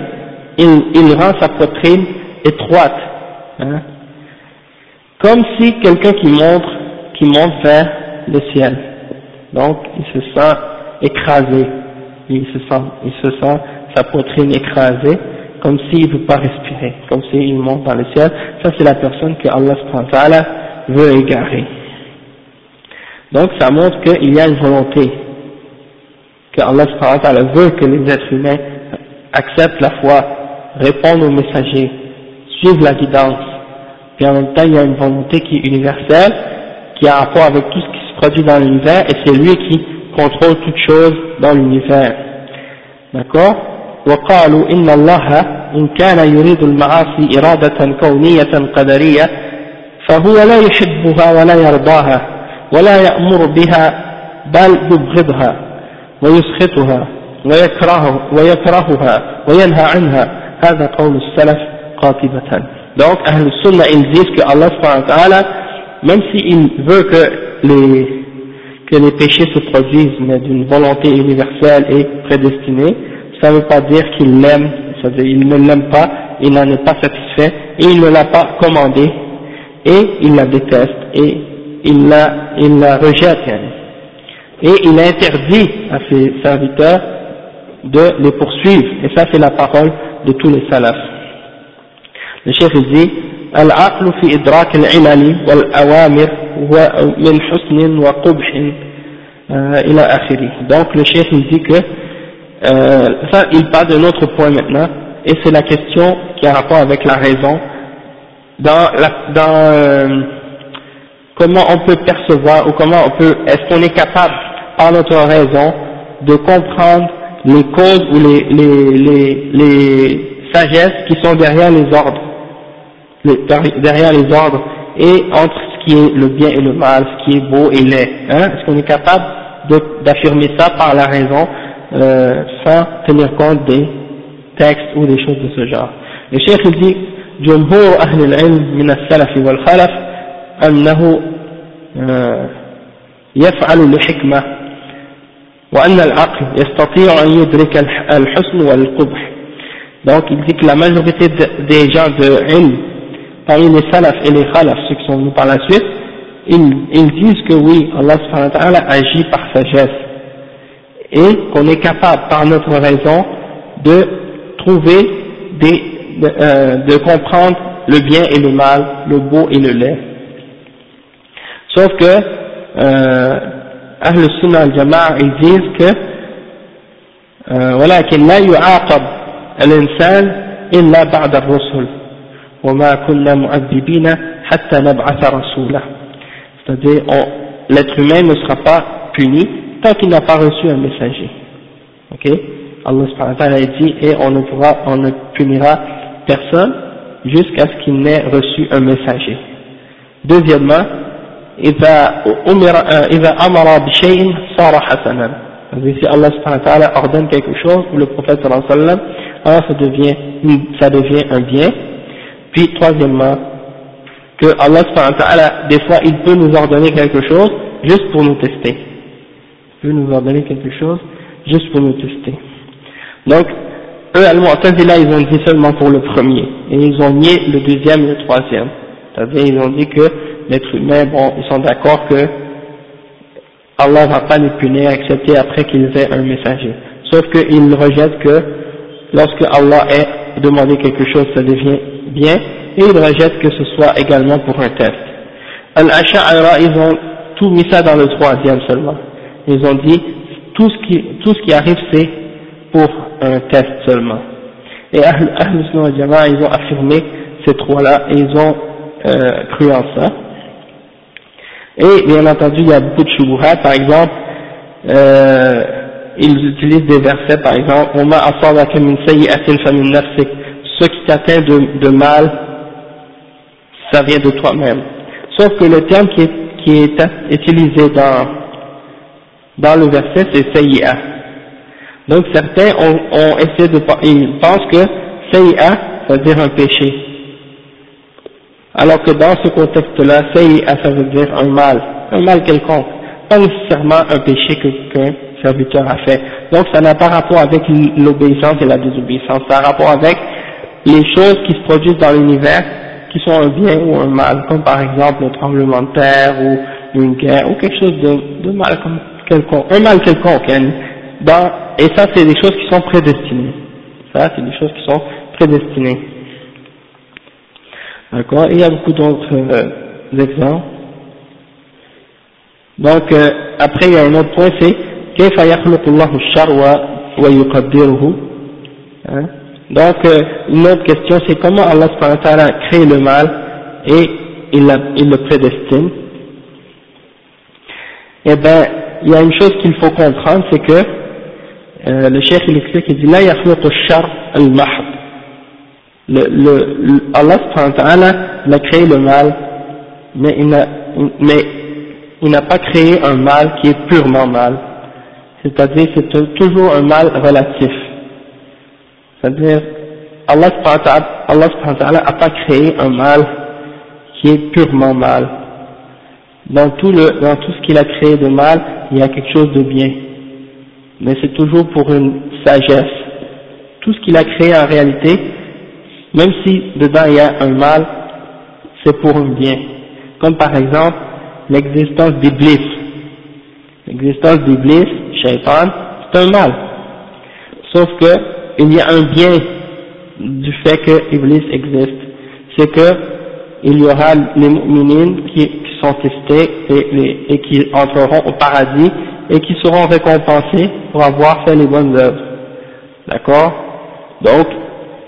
il, il rend sa poitrine étroite. Hein. Comme si quelqu'un qui monte, qui monte vers le ciel. Donc, il se sent écrasé il se sent, il se sent sa poitrine écrasée, comme s'il ne veut pas respirer, comme s'il monte dans le ciel. Ça, c'est la personne que Allah veut égarer. Donc, ça montre qu'il y a une volonté, que Allah veut que les êtres humains acceptent la foi, répondent aux messagers, suivent la guidance. Puis en même temps, il y a une volonté qui est universelle, qui a rapport avec tout ce qui se produit dans l'univers, et c'est lui qui contrôle toutes choses dans l'univers. D'accord? وقالوا إن الله إن كان يريد المعاصي إرادة كونية قدرية فهو لا يحبها ولا يرضاها ولا يأمر بها بل يبغضها ويسخطها ويكره ويكرهها وينهى عنها. هذا قول السلف قاطبة. Donc أهل السنة ils disent que Allah subhanahu wa ta'ala même s'il veut que les que les péchés se produisent, mais d'une volonté universelle et prédestinée, ça ne veut pas dire qu'il l'aime, c'est-à-dire il ne l'aime pas, il n'en est pas satisfait, et il ne l'a pas commandé, et il la déteste, et il la, il la rejette. Et il interdit à ses serviteurs de les poursuivre, et ça c'est la parole de tous les salafs. Le chef dit, العقل في إدراك العلل والأوامر ومن حسن وقبح إلى آخره donc le chef il dit que euh, ça il parle d'un autre point maintenant et c'est la question qui a rapport avec la raison dans, la, dans euh, comment on peut percevoir ou comment on peut est-ce qu'on est capable par notre raison de comprendre les causes ou les, les, les, les sagesses qui sont derrière les ordres derrière les ordres et entre ce qui est le bien et le mal, ce qui est beau et laid. Hein? Est-ce qu'on est capable d'affirmer ça par la raison? euh, sans tenir compte des textes ou des choses de ce genre Le cheikh il dit جمهور أهل العلم من السلف والخلف أنه يفعل لحكمة وأن العقل يستطيع أن يدرك الحسن والقبح donc il dit que la majorité des gens de ilm parmi les salafs et les khalafs, ceux qui sont venus par la suite, ils, ils disent que oui, Allah subhanahu wa ta'ala agit par sagesse et qu'on est capable par notre raison de trouver des, de, euh, de comprendre le bien et le mal, le beau et le laid. Sauf que euh, Ahl Sunnah al-Jama'a ils disent que ولكن لا يعاقب الإنسان إلا بعد الرسل c'est-à-dire l'être humain ne sera pas puni tant qu'il n'a pas reçu un messager. Ok Allah subhanahu wa ta'ala a dit et on ne, pourra, on ne punira personne jusqu'à ce qu'il n'ait reçu un messager. Deuxièmement, إذا أمر إذا أمر بشيء صار حسنا. Si Allah subhanahu wa ta'ala ordonne quelque chose, ou le prophète sallallahu alayhi wa sallam, alors ça devient, ça devient un bien. Puis troisièmement, que Allah subhanahu wa ta'ala, des fois, il peut nous ordonner quelque chose juste pour nous tester. Il peut nous ordonner quelque chose juste pour nous tester. Donc, eux, Al-Mu'tazila, ils ont dit seulement pour le premier, et ils ont nié le deuxième et le troisième. C'est-à-dire, ils ont dit que l'être humain, bon, ils sont d'accord que Allah ne va pas les punir, excepté après qu'ils aient un messager. Sauf qu'ils rejettent que lorsque Allah ait demandé quelque chose, ça devient bien, et ils rejettent que ce soit également pour un test. Al-Asha'ira, ils ont tout mis ça dans le troisième seulement. Ils ont dit, tout ce qui, tout ce qui arrive, c'est pour un test seulement. Et Ahl, Jama, ils ont affirmé ces trois-là, et ils ont euh, cru en ça. Et bien entendu, il y a beaucoup de shubuhat, par exemple, euh, ils utilisent des versets, par exemple, ce qui t'atteint de, de mal, ça vient de toi-même. Sauf que le terme qui est, qui est utilisé dans, dans le verset, c'est sayyi'a. Donc certains ont, ont essayé de, ils pensent que sayyi'a, ça veut dire un péché. Alors que dans ce contexte-là, sayyi'a, ça veut dire un mal, un mal quelconque, pas nécessairement un péché qu'un serviteur a fait. Donc ça n'a pas rapport avec l'obéissance et la désobéissance, ça a rapport avec les choses qui se produisent dans l'univers qui sont un bien ou un mal, comme par exemple un tremblement de terre ou une guerre ou quelque chose de, de mal comme quelconque, un mal quelconque. Hein. Dans, et ça, c'est des choses qui sont prédestinées. Ça, c'est des choses qui sont prédestinées. D'accord Il y a beaucoup d'autres euh, exemples. Donc, euh, après, il y a un autre point, c'est كيف يخلق الله الشر ويقدره hein? Donc, euh, une autre question, c'est comment Allah subhanahu crée le mal et il, la, il le prédestine. Eh bien, il y a une chose qu'il faut comprendre, c'est que euh, le cheikh il explique, il dit « La yakhluqu shar al-mahd » le, le, Allah subhanahu wa ta'ala a créé le mal, mais il n'a mais il n'a pas créé un mal qui est purement mal. C'est-à-dire c'est toujours un mal relatif. C'est-à-dire, Allah n'a pas créé un mal qui est purement mal. Dans tout, le, dans tout ce qu'il a créé de mal, il y a quelque chose de bien. Mais c'est toujours pour une sagesse. Tout ce qu'il a créé en réalité, même si dedans il y a un mal, c'est pour un bien. Comme par exemple, l'existence d'Iblis. L'existence d'Iblis, Shaitan, c'est un mal. Sauf que, il y a un bien du fait que Iblis existe, c'est que il y aura les mu'minines qui sont testés et, qui entreront au paradis et qui seront récompensés pour avoir fait les bonnes œuvres. D'accord? Donc,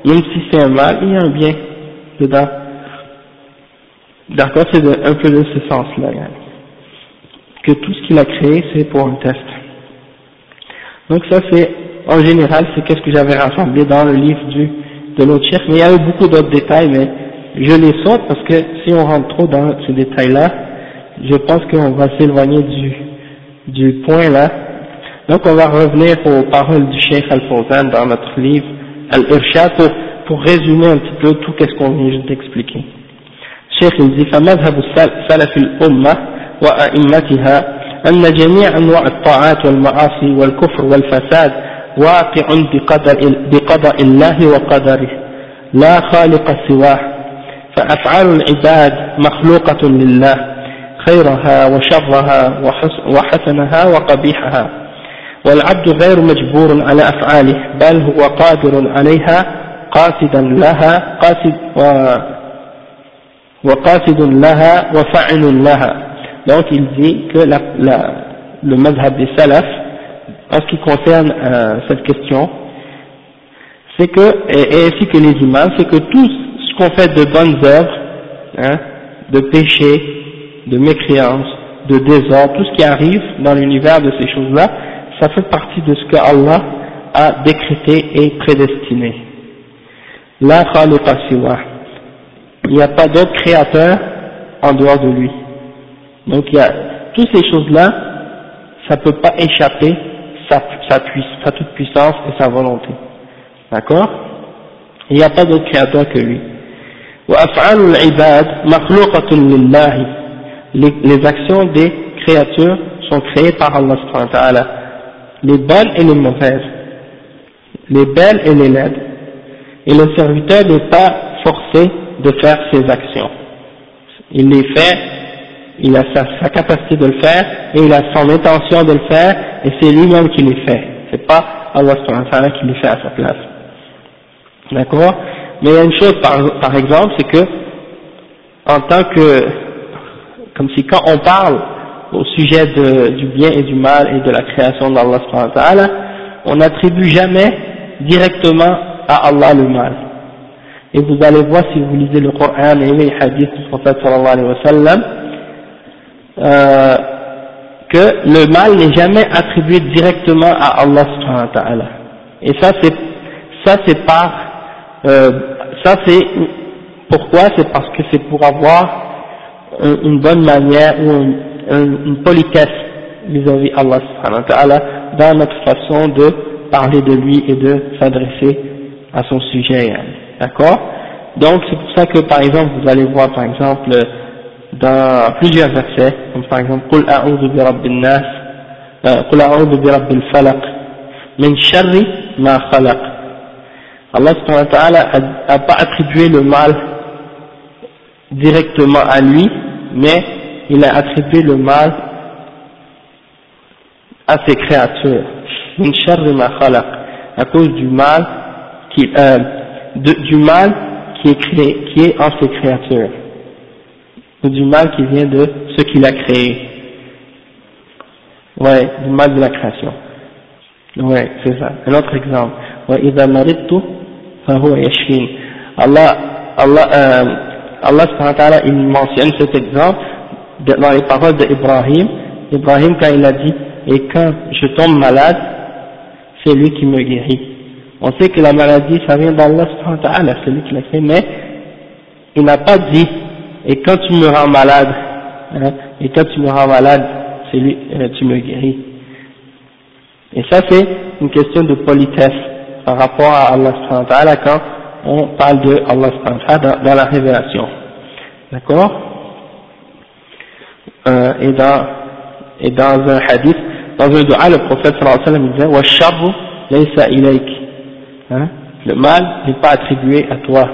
même si c'est un mal, il y a un bien dedans. D'accord? C'est un peu de ce sens-là. Que tout ce qu'il a créé, c'est pour un test. Donc ça c'est en général, c'est qu'est-ce que j'avais rassemblé dans le livre de l'autre chef, mais il y a eu beaucoup d'autres détails, mais je les saute parce que si on rentre trop dans ces détails-là, je pense qu'on va s'éloigner du, du point là. Donc on va revenir aux paroles du Cheikh Al-Fawzan dans notre livre Al-Irshad pour, pour résumer un petit peu tout ce qu'on vient d'expliquer. Cheikh il dit فمذهب السلف الأمة وأئمتها أن جميع أنواع الطاعات والمعاصي والكفر والفساد واقع بقدر, بقضاء الله وقدره لا خالق سواه فأفعال العباد مخلوقة لله خيرها وشرها وحسنها وقبيحها. والعبد غير مجبور على أفعاله بل هو قادر عليها قاصدا لها قاصد و وقاصد لها وفعل لها. Donc il dit que la, la, le madhab des salafs en ce qui concerne euh, cette question, c'est que, et, ainsi que les imams, c'est que tout ce qu'on fait de bonnes œuvres, hein, de péché, de mécréance, de désordre, tout ce qui arrive dans l'univers de ces choses-là, ça fait partie de ce que Allah a décrété et prédestiné. La siwa. Il n'y a pas d'autre créateur en dehors de lui. Donc il y a toutes ces choses-là, ça ne peut pas échapper sa, sa, sa toute puissance et sa volonté. D'accord? Il n'y a pas d'autre créateur que lui. Les, les actions des créatures sont créées par Allah les bonnes et les mauvaises. Les belles et les laides. Et le serviteur n'est pas forcé de faire ses actions. Il les fait il a sa, sa, capacité de le faire et il a son intention de le faire et c'est lui-même qui les fait. C'est pas Allah qui les fait à sa place. D'accord? Mais il y a une chose par, exemple c'est que en tant que comme si quand on parle au sujet du bien et du mal et de la création d'Allah on n'attribue jamais directement à Allah le mal et vous allez voir si vous lisez le Coran et les hadiths du prophète sallallahu alayhi wa sallam euh, que le mal n'est jamais attribué directement à Allah subhanahu wa ta'ala. Et ça c'est, ça c'est par, euh, ça c'est, pourquoi C'est parce que c'est pour avoir une bonne manière ou une, une politesse vis-à-vis Allah subhanahu wa ta'ala dans notre façon de parler de lui et de s'adresser à son sujet. D'accord Donc c'est pour ça que par exemple vous allez voir par exemple dans plusieurs versets, comme par exemple قل أعوذ برب الناس قل أعوذ برب الفلق من شر ما خلق Allah subhanahu wa ta'ala a, a pas attribué le mal directement à lui, mais il a attribué le mal à ses créatures. À cause du mal qui, euh, du mal qui est créé, qui est en ses créatures du mal qui vient de ce qu'il a créé. Ouais, du mal de la création. Ouais, c'est ça. Un autre exemple. Allah, Allah, euh, Allah il mentionne cet exemple dans les paroles d'Ibrahim. Ibrahim quand il a dit et quand je tombe malade, c'est lui qui me guérit. On sait que la maladie ça vient d'Allah c'est lui qui l'a fait, mais il n'a pas dit et quand tu me rends malade, hein, et quand tu me rends malade, c'est lui, euh, tu me guéris. Et ça c'est une question de politesse par rapport à Allah quand on parle de Allah dans, dans la révélation. D'accord? Euh, et, dans, et dans un hadith, dans un dua, le prophète sallallahu alayhi wa sallam disait « laysa ilayk hein? Le mal n'est pas attribué à toi.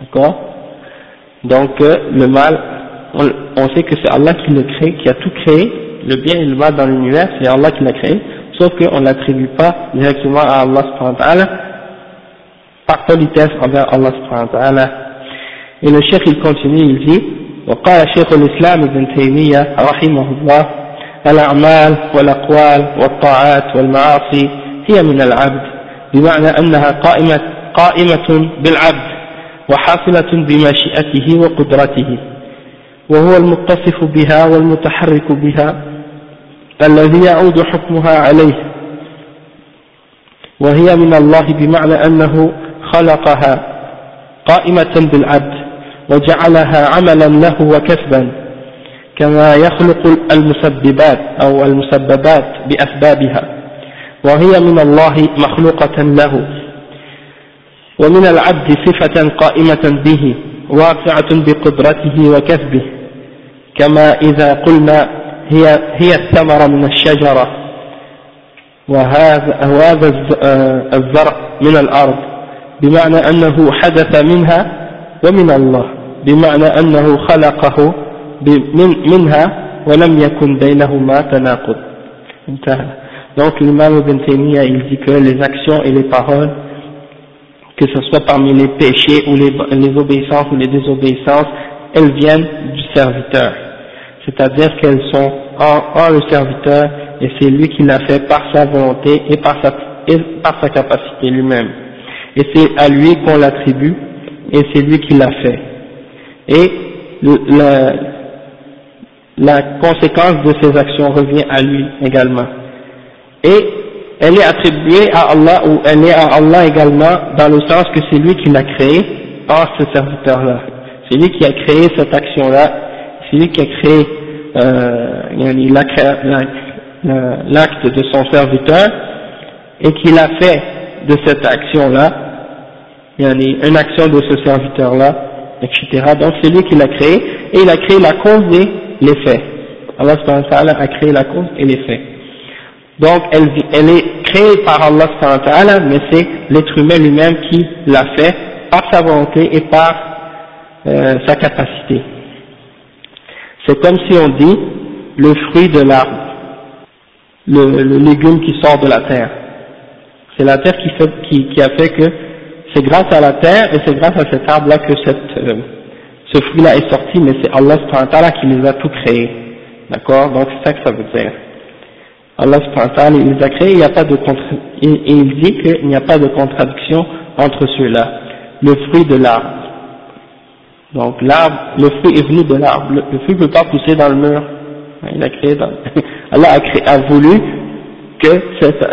D'accord? Donc euh, le mal, on, sait que c'est Allah qui le crée, qui a tout créé, le bien et le mal dans l'univers, c'est Allah qui l'a créé, sauf qu'on ne l'attribue pas directement à Allah subhanahu wa ta'ala, par politesse envers Allah subhanahu wa ta'ala. Et le cheikh il continue, il dit, وقال شيخ الإسلام ابن تيمية رحمه الله الأعمال والأقوال والطاعات والمعاصي هي من العبد بمعنى أنها قائمة, قائمة بالعبد وحاصلة بمشيئته وقدرته وهو المتصف بها والمتحرك بها الذي يعود حكمها عليه. وهي من الله بمعنى أنه خلقها قائمة بالعبد وجعلها عملا له وكسبا كما يخلق المسببات أو المسببات بأسبابها. وهي من الله مخلوقة له. ومن العبد صفة قائمة به واقعة بقدرته وكسبه. كما إذا قلنا هي, هي الثمرة من الشجرة وهذا, وهذا آه، الزرع من الأرض بمعنى أنه حدث منها ومن الله بمعنى أنه خلقه من منها ولم يكن بينهما تناقض انتهى donc l'imam Ibn Taymiyyah il dit que les actions et les paroles que ce soit parmi les péchés ou les, les obéissances ou les désobéissances, elles viennent du serviteur. C'est-à-dire qu'elles sont en, le serviteur et c'est lui qui l'a fait par sa volonté et par sa, et par sa capacité lui-même. Et c'est à lui qu'on l'attribue et c'est lui qui l'a fait. Et la conséquence de ses actions revient à lui également. Et elle est attribuée à Allah ou elle est à Allah également dans le sens que c'est lui qui l'a créé par ce serviteur-là. C'est lui qui a créé cette action-là, c'est lui qui a créé euh, l'acte de son serviteur et qu'il a fait de cette action-là, une action de ce serviteur-là, etc. Donc c'est lui qui l'a créé et il a créé la cause et l'effet. Allah a créé la cause et l'effet. Donc elle, est créée par Allah mais c'est l'être humain lui-même qui l'a fait par sa volonté et par euh, sa capacité. C'est comme si on dit le fruit de l'arbre, le, légume qui sort de la terre. C'est la terre qui, fait, qui, qui, a fait que c'est grâce à la terre et c'est grâce à cet arbre-là que cette, euh, ce fruit-là est sorti, mais c'est Allah qui les a tout créés. D'accord? Donc c'est ça que ça veut dire. Allah il les a créés, il n'y a pas de il dit qu'il n'y a pas de contradiction entre ceux-là. Le fruit de l'arbre. Donc l'arbre, le fruit est venu de l'arbre. Le, fruit ne peut pas pousser dans le mur. Il a créé dans, Allah a, créé, a voulu que,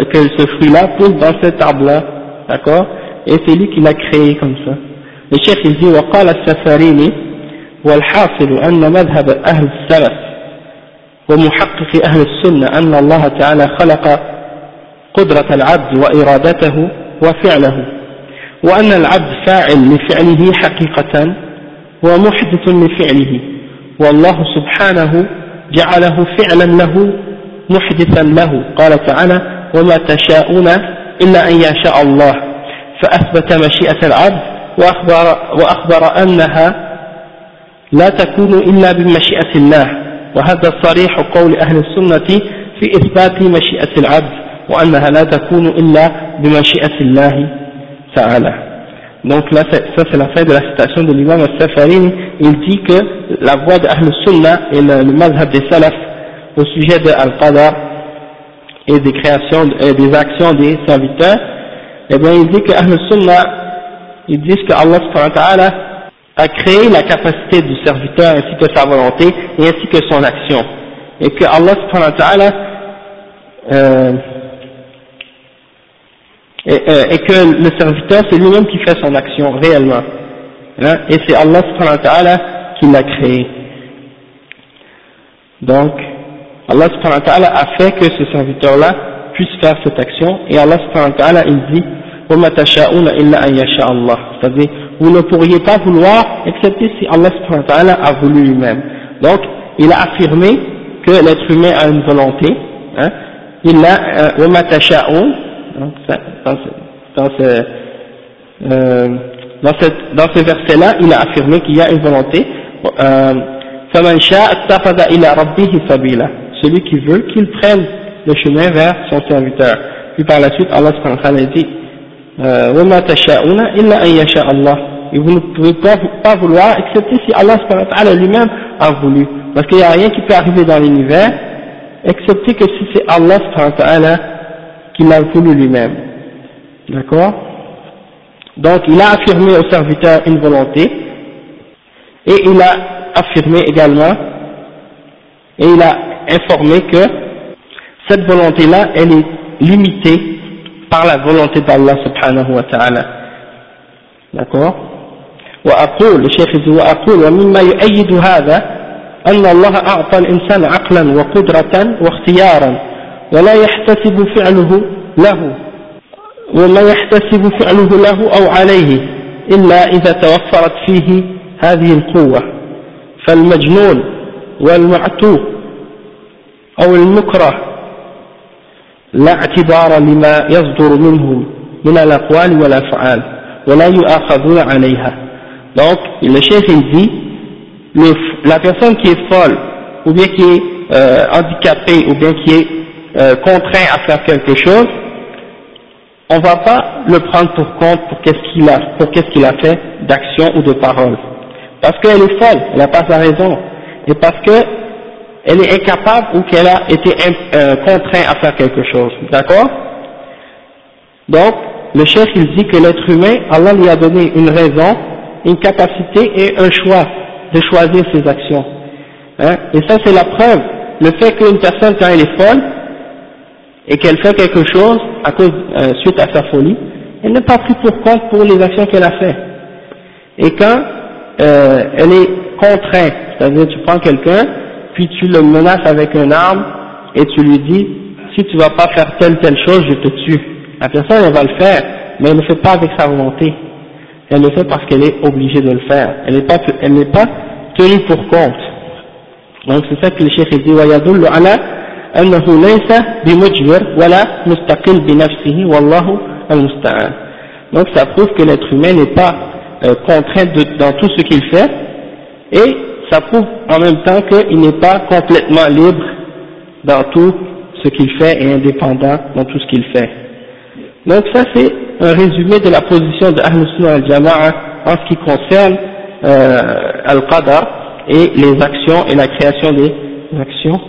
que ce fruit-là pousse dans cet arbre-là. D'accord Et c'est lui qui l'a créé comme ça. Le chef il dit, وقال السفاريني والحاصل أن مذهب أهل السلف ومحقق أهل السنة أن الله تعالى خلق قدرة العبد وإرادته وفعله وأن العبد فاعل لفعله حقيقة ومحدث لفعله. والله سبحانه جعله فعلا له محدثا له. قال تعالى وما تشاءون إلا أن يشاء الله. فأثبت مشيئة العبد وأخبر, وأخبر أنها لا تكون إلا بمشيئة الله. وهذا صريح قول أهل السنة في إثبات مشيئة العبد وأنها لا تكون إلا بمشيئة الله تعالى. Donc là, ça c'est la fin de la citation de l'imam al-Safarini. Il dit que la voix de Ahl Sunnah et le, le mazhab des salaf au sujet de Al-Qadar et des créations et des actions des serviteurs, eh bien il dit que Ahl Sunnah, ils disent que Allah subhanahu wa ta'ala a créé la capacité du serviteur ainsi que sa volonté et ainsi que son action. Et que Allah subhanahu wa ta'ala euh, et, euh, et, que le serviteur c'est lui-même qui fait son action réellement. Hein, et c'est Allah subhanahu wa ta'ala qui l'a créé. Donc, Allah subhanahu wa ta'ala a fait que ce serviteur-là puisse faire cette action et Allah subhanahu wa ta'ala il dit وَمَا تَشَاءُونَ إِلَّا أَن يَشَاءَ اللَّهُ c'est-à-dire vous ne pourriez pas vouloir excepté si Allah subhanahu wa ta'ala a voulu lui-même donc il a affirmé que l'être humain a une volonté hein, il a وَمَا تَشَاءُونَ Hein, dans, euh, dans ce, dans ce, verset-là, il a affirmé qu'il y a une volonté. Euh, celui qui veut qu'il prenne le chemin vers son serviteur. Puis par la suite, Allah subhanahu dit euh, Et vous ne pouvez pas, vouloir, excepté si Allah subhanahu lui-même a voulu. Parce qu'il n'y a rien qui peut arriver dans l'univers, excepté que si c'est Allah subhanahu qui l'a voulu lui-même d'accord donc il a affirmé au serviteur une volonté et il a affirmé également et il a informé que cette volonté là elle est limitée par la volonté d'Allah subhanahu wa ta'ala. D'accord وأقول الشيخ يقول وأقول ومما يؤيد هذا أن الله أعطى الإنسان عقلا وقدرة واختيارا ولا يحتسب فعله له ولا يحتسب فعله له أو عليه إلا إذا توفرت فيه هذه القوة. فالمجنون والمعتوه أو المكره لا اعتبار لما يصدر منهم من الأقوال والأفعال ولا يؤاخذون عليها. Donc le chef il dit le, la personne qui est folle ou bien qui est euh, handicapée ou bien qui est euh, contraint à faire quelque chose on va pas le prendre pour compte pour qu'est-ce qu'il a pour qu'est-ce qu'il a fait d'action ou de parole parce qu'elle est folle elle n'a pas sa raison et parce que elle est incapable ou qu'elle a été euh, contrainte à faire quelque chose. D'accord? Donc, le chef il dit que l'être humain, Allah lui a donné une raison, une capacité et un choix de choisir ses actions. Hein, et ça c'est la preuve. Le fait qu'une personne, quand elle est folle, et qu'elle fait quelque chose à cause, euh, suite à sa folie, elle n'est pas prise pour compte pour les actions qu'elle a faites. Et quand euh, elle est contrainte, c'est-à-dire tu prends quelqu'un, puis tu le menaces avec une arme et tu lui dis si tu vas pas faire telle telle chose, je te tue. La personne elle va le faire, mais elle ne le fait pas avec sa volonté. Elle le fait parce qu'elle est obligée de le faire. Elle n'est pas, elle n'est pas tenue pour compte. Donc c'est ça que le chef dit أنه ليس بمجبر ولا مستقل بنفسه والله المستعان. Donc ça prouve que l'être humain n'est pas euh, contraint de, dans tout ce qu'il fait et ça prouve en même temps qu'il n'est pas complètement libre dans tout ce qu'il fait et indépendant dans tout ce qu'il fait. Donc ça c'est un résumé de la position de Ahl Sunnah al-Jama'a en ce qui concerne euh, Al-Qadar et les actions et la création des actions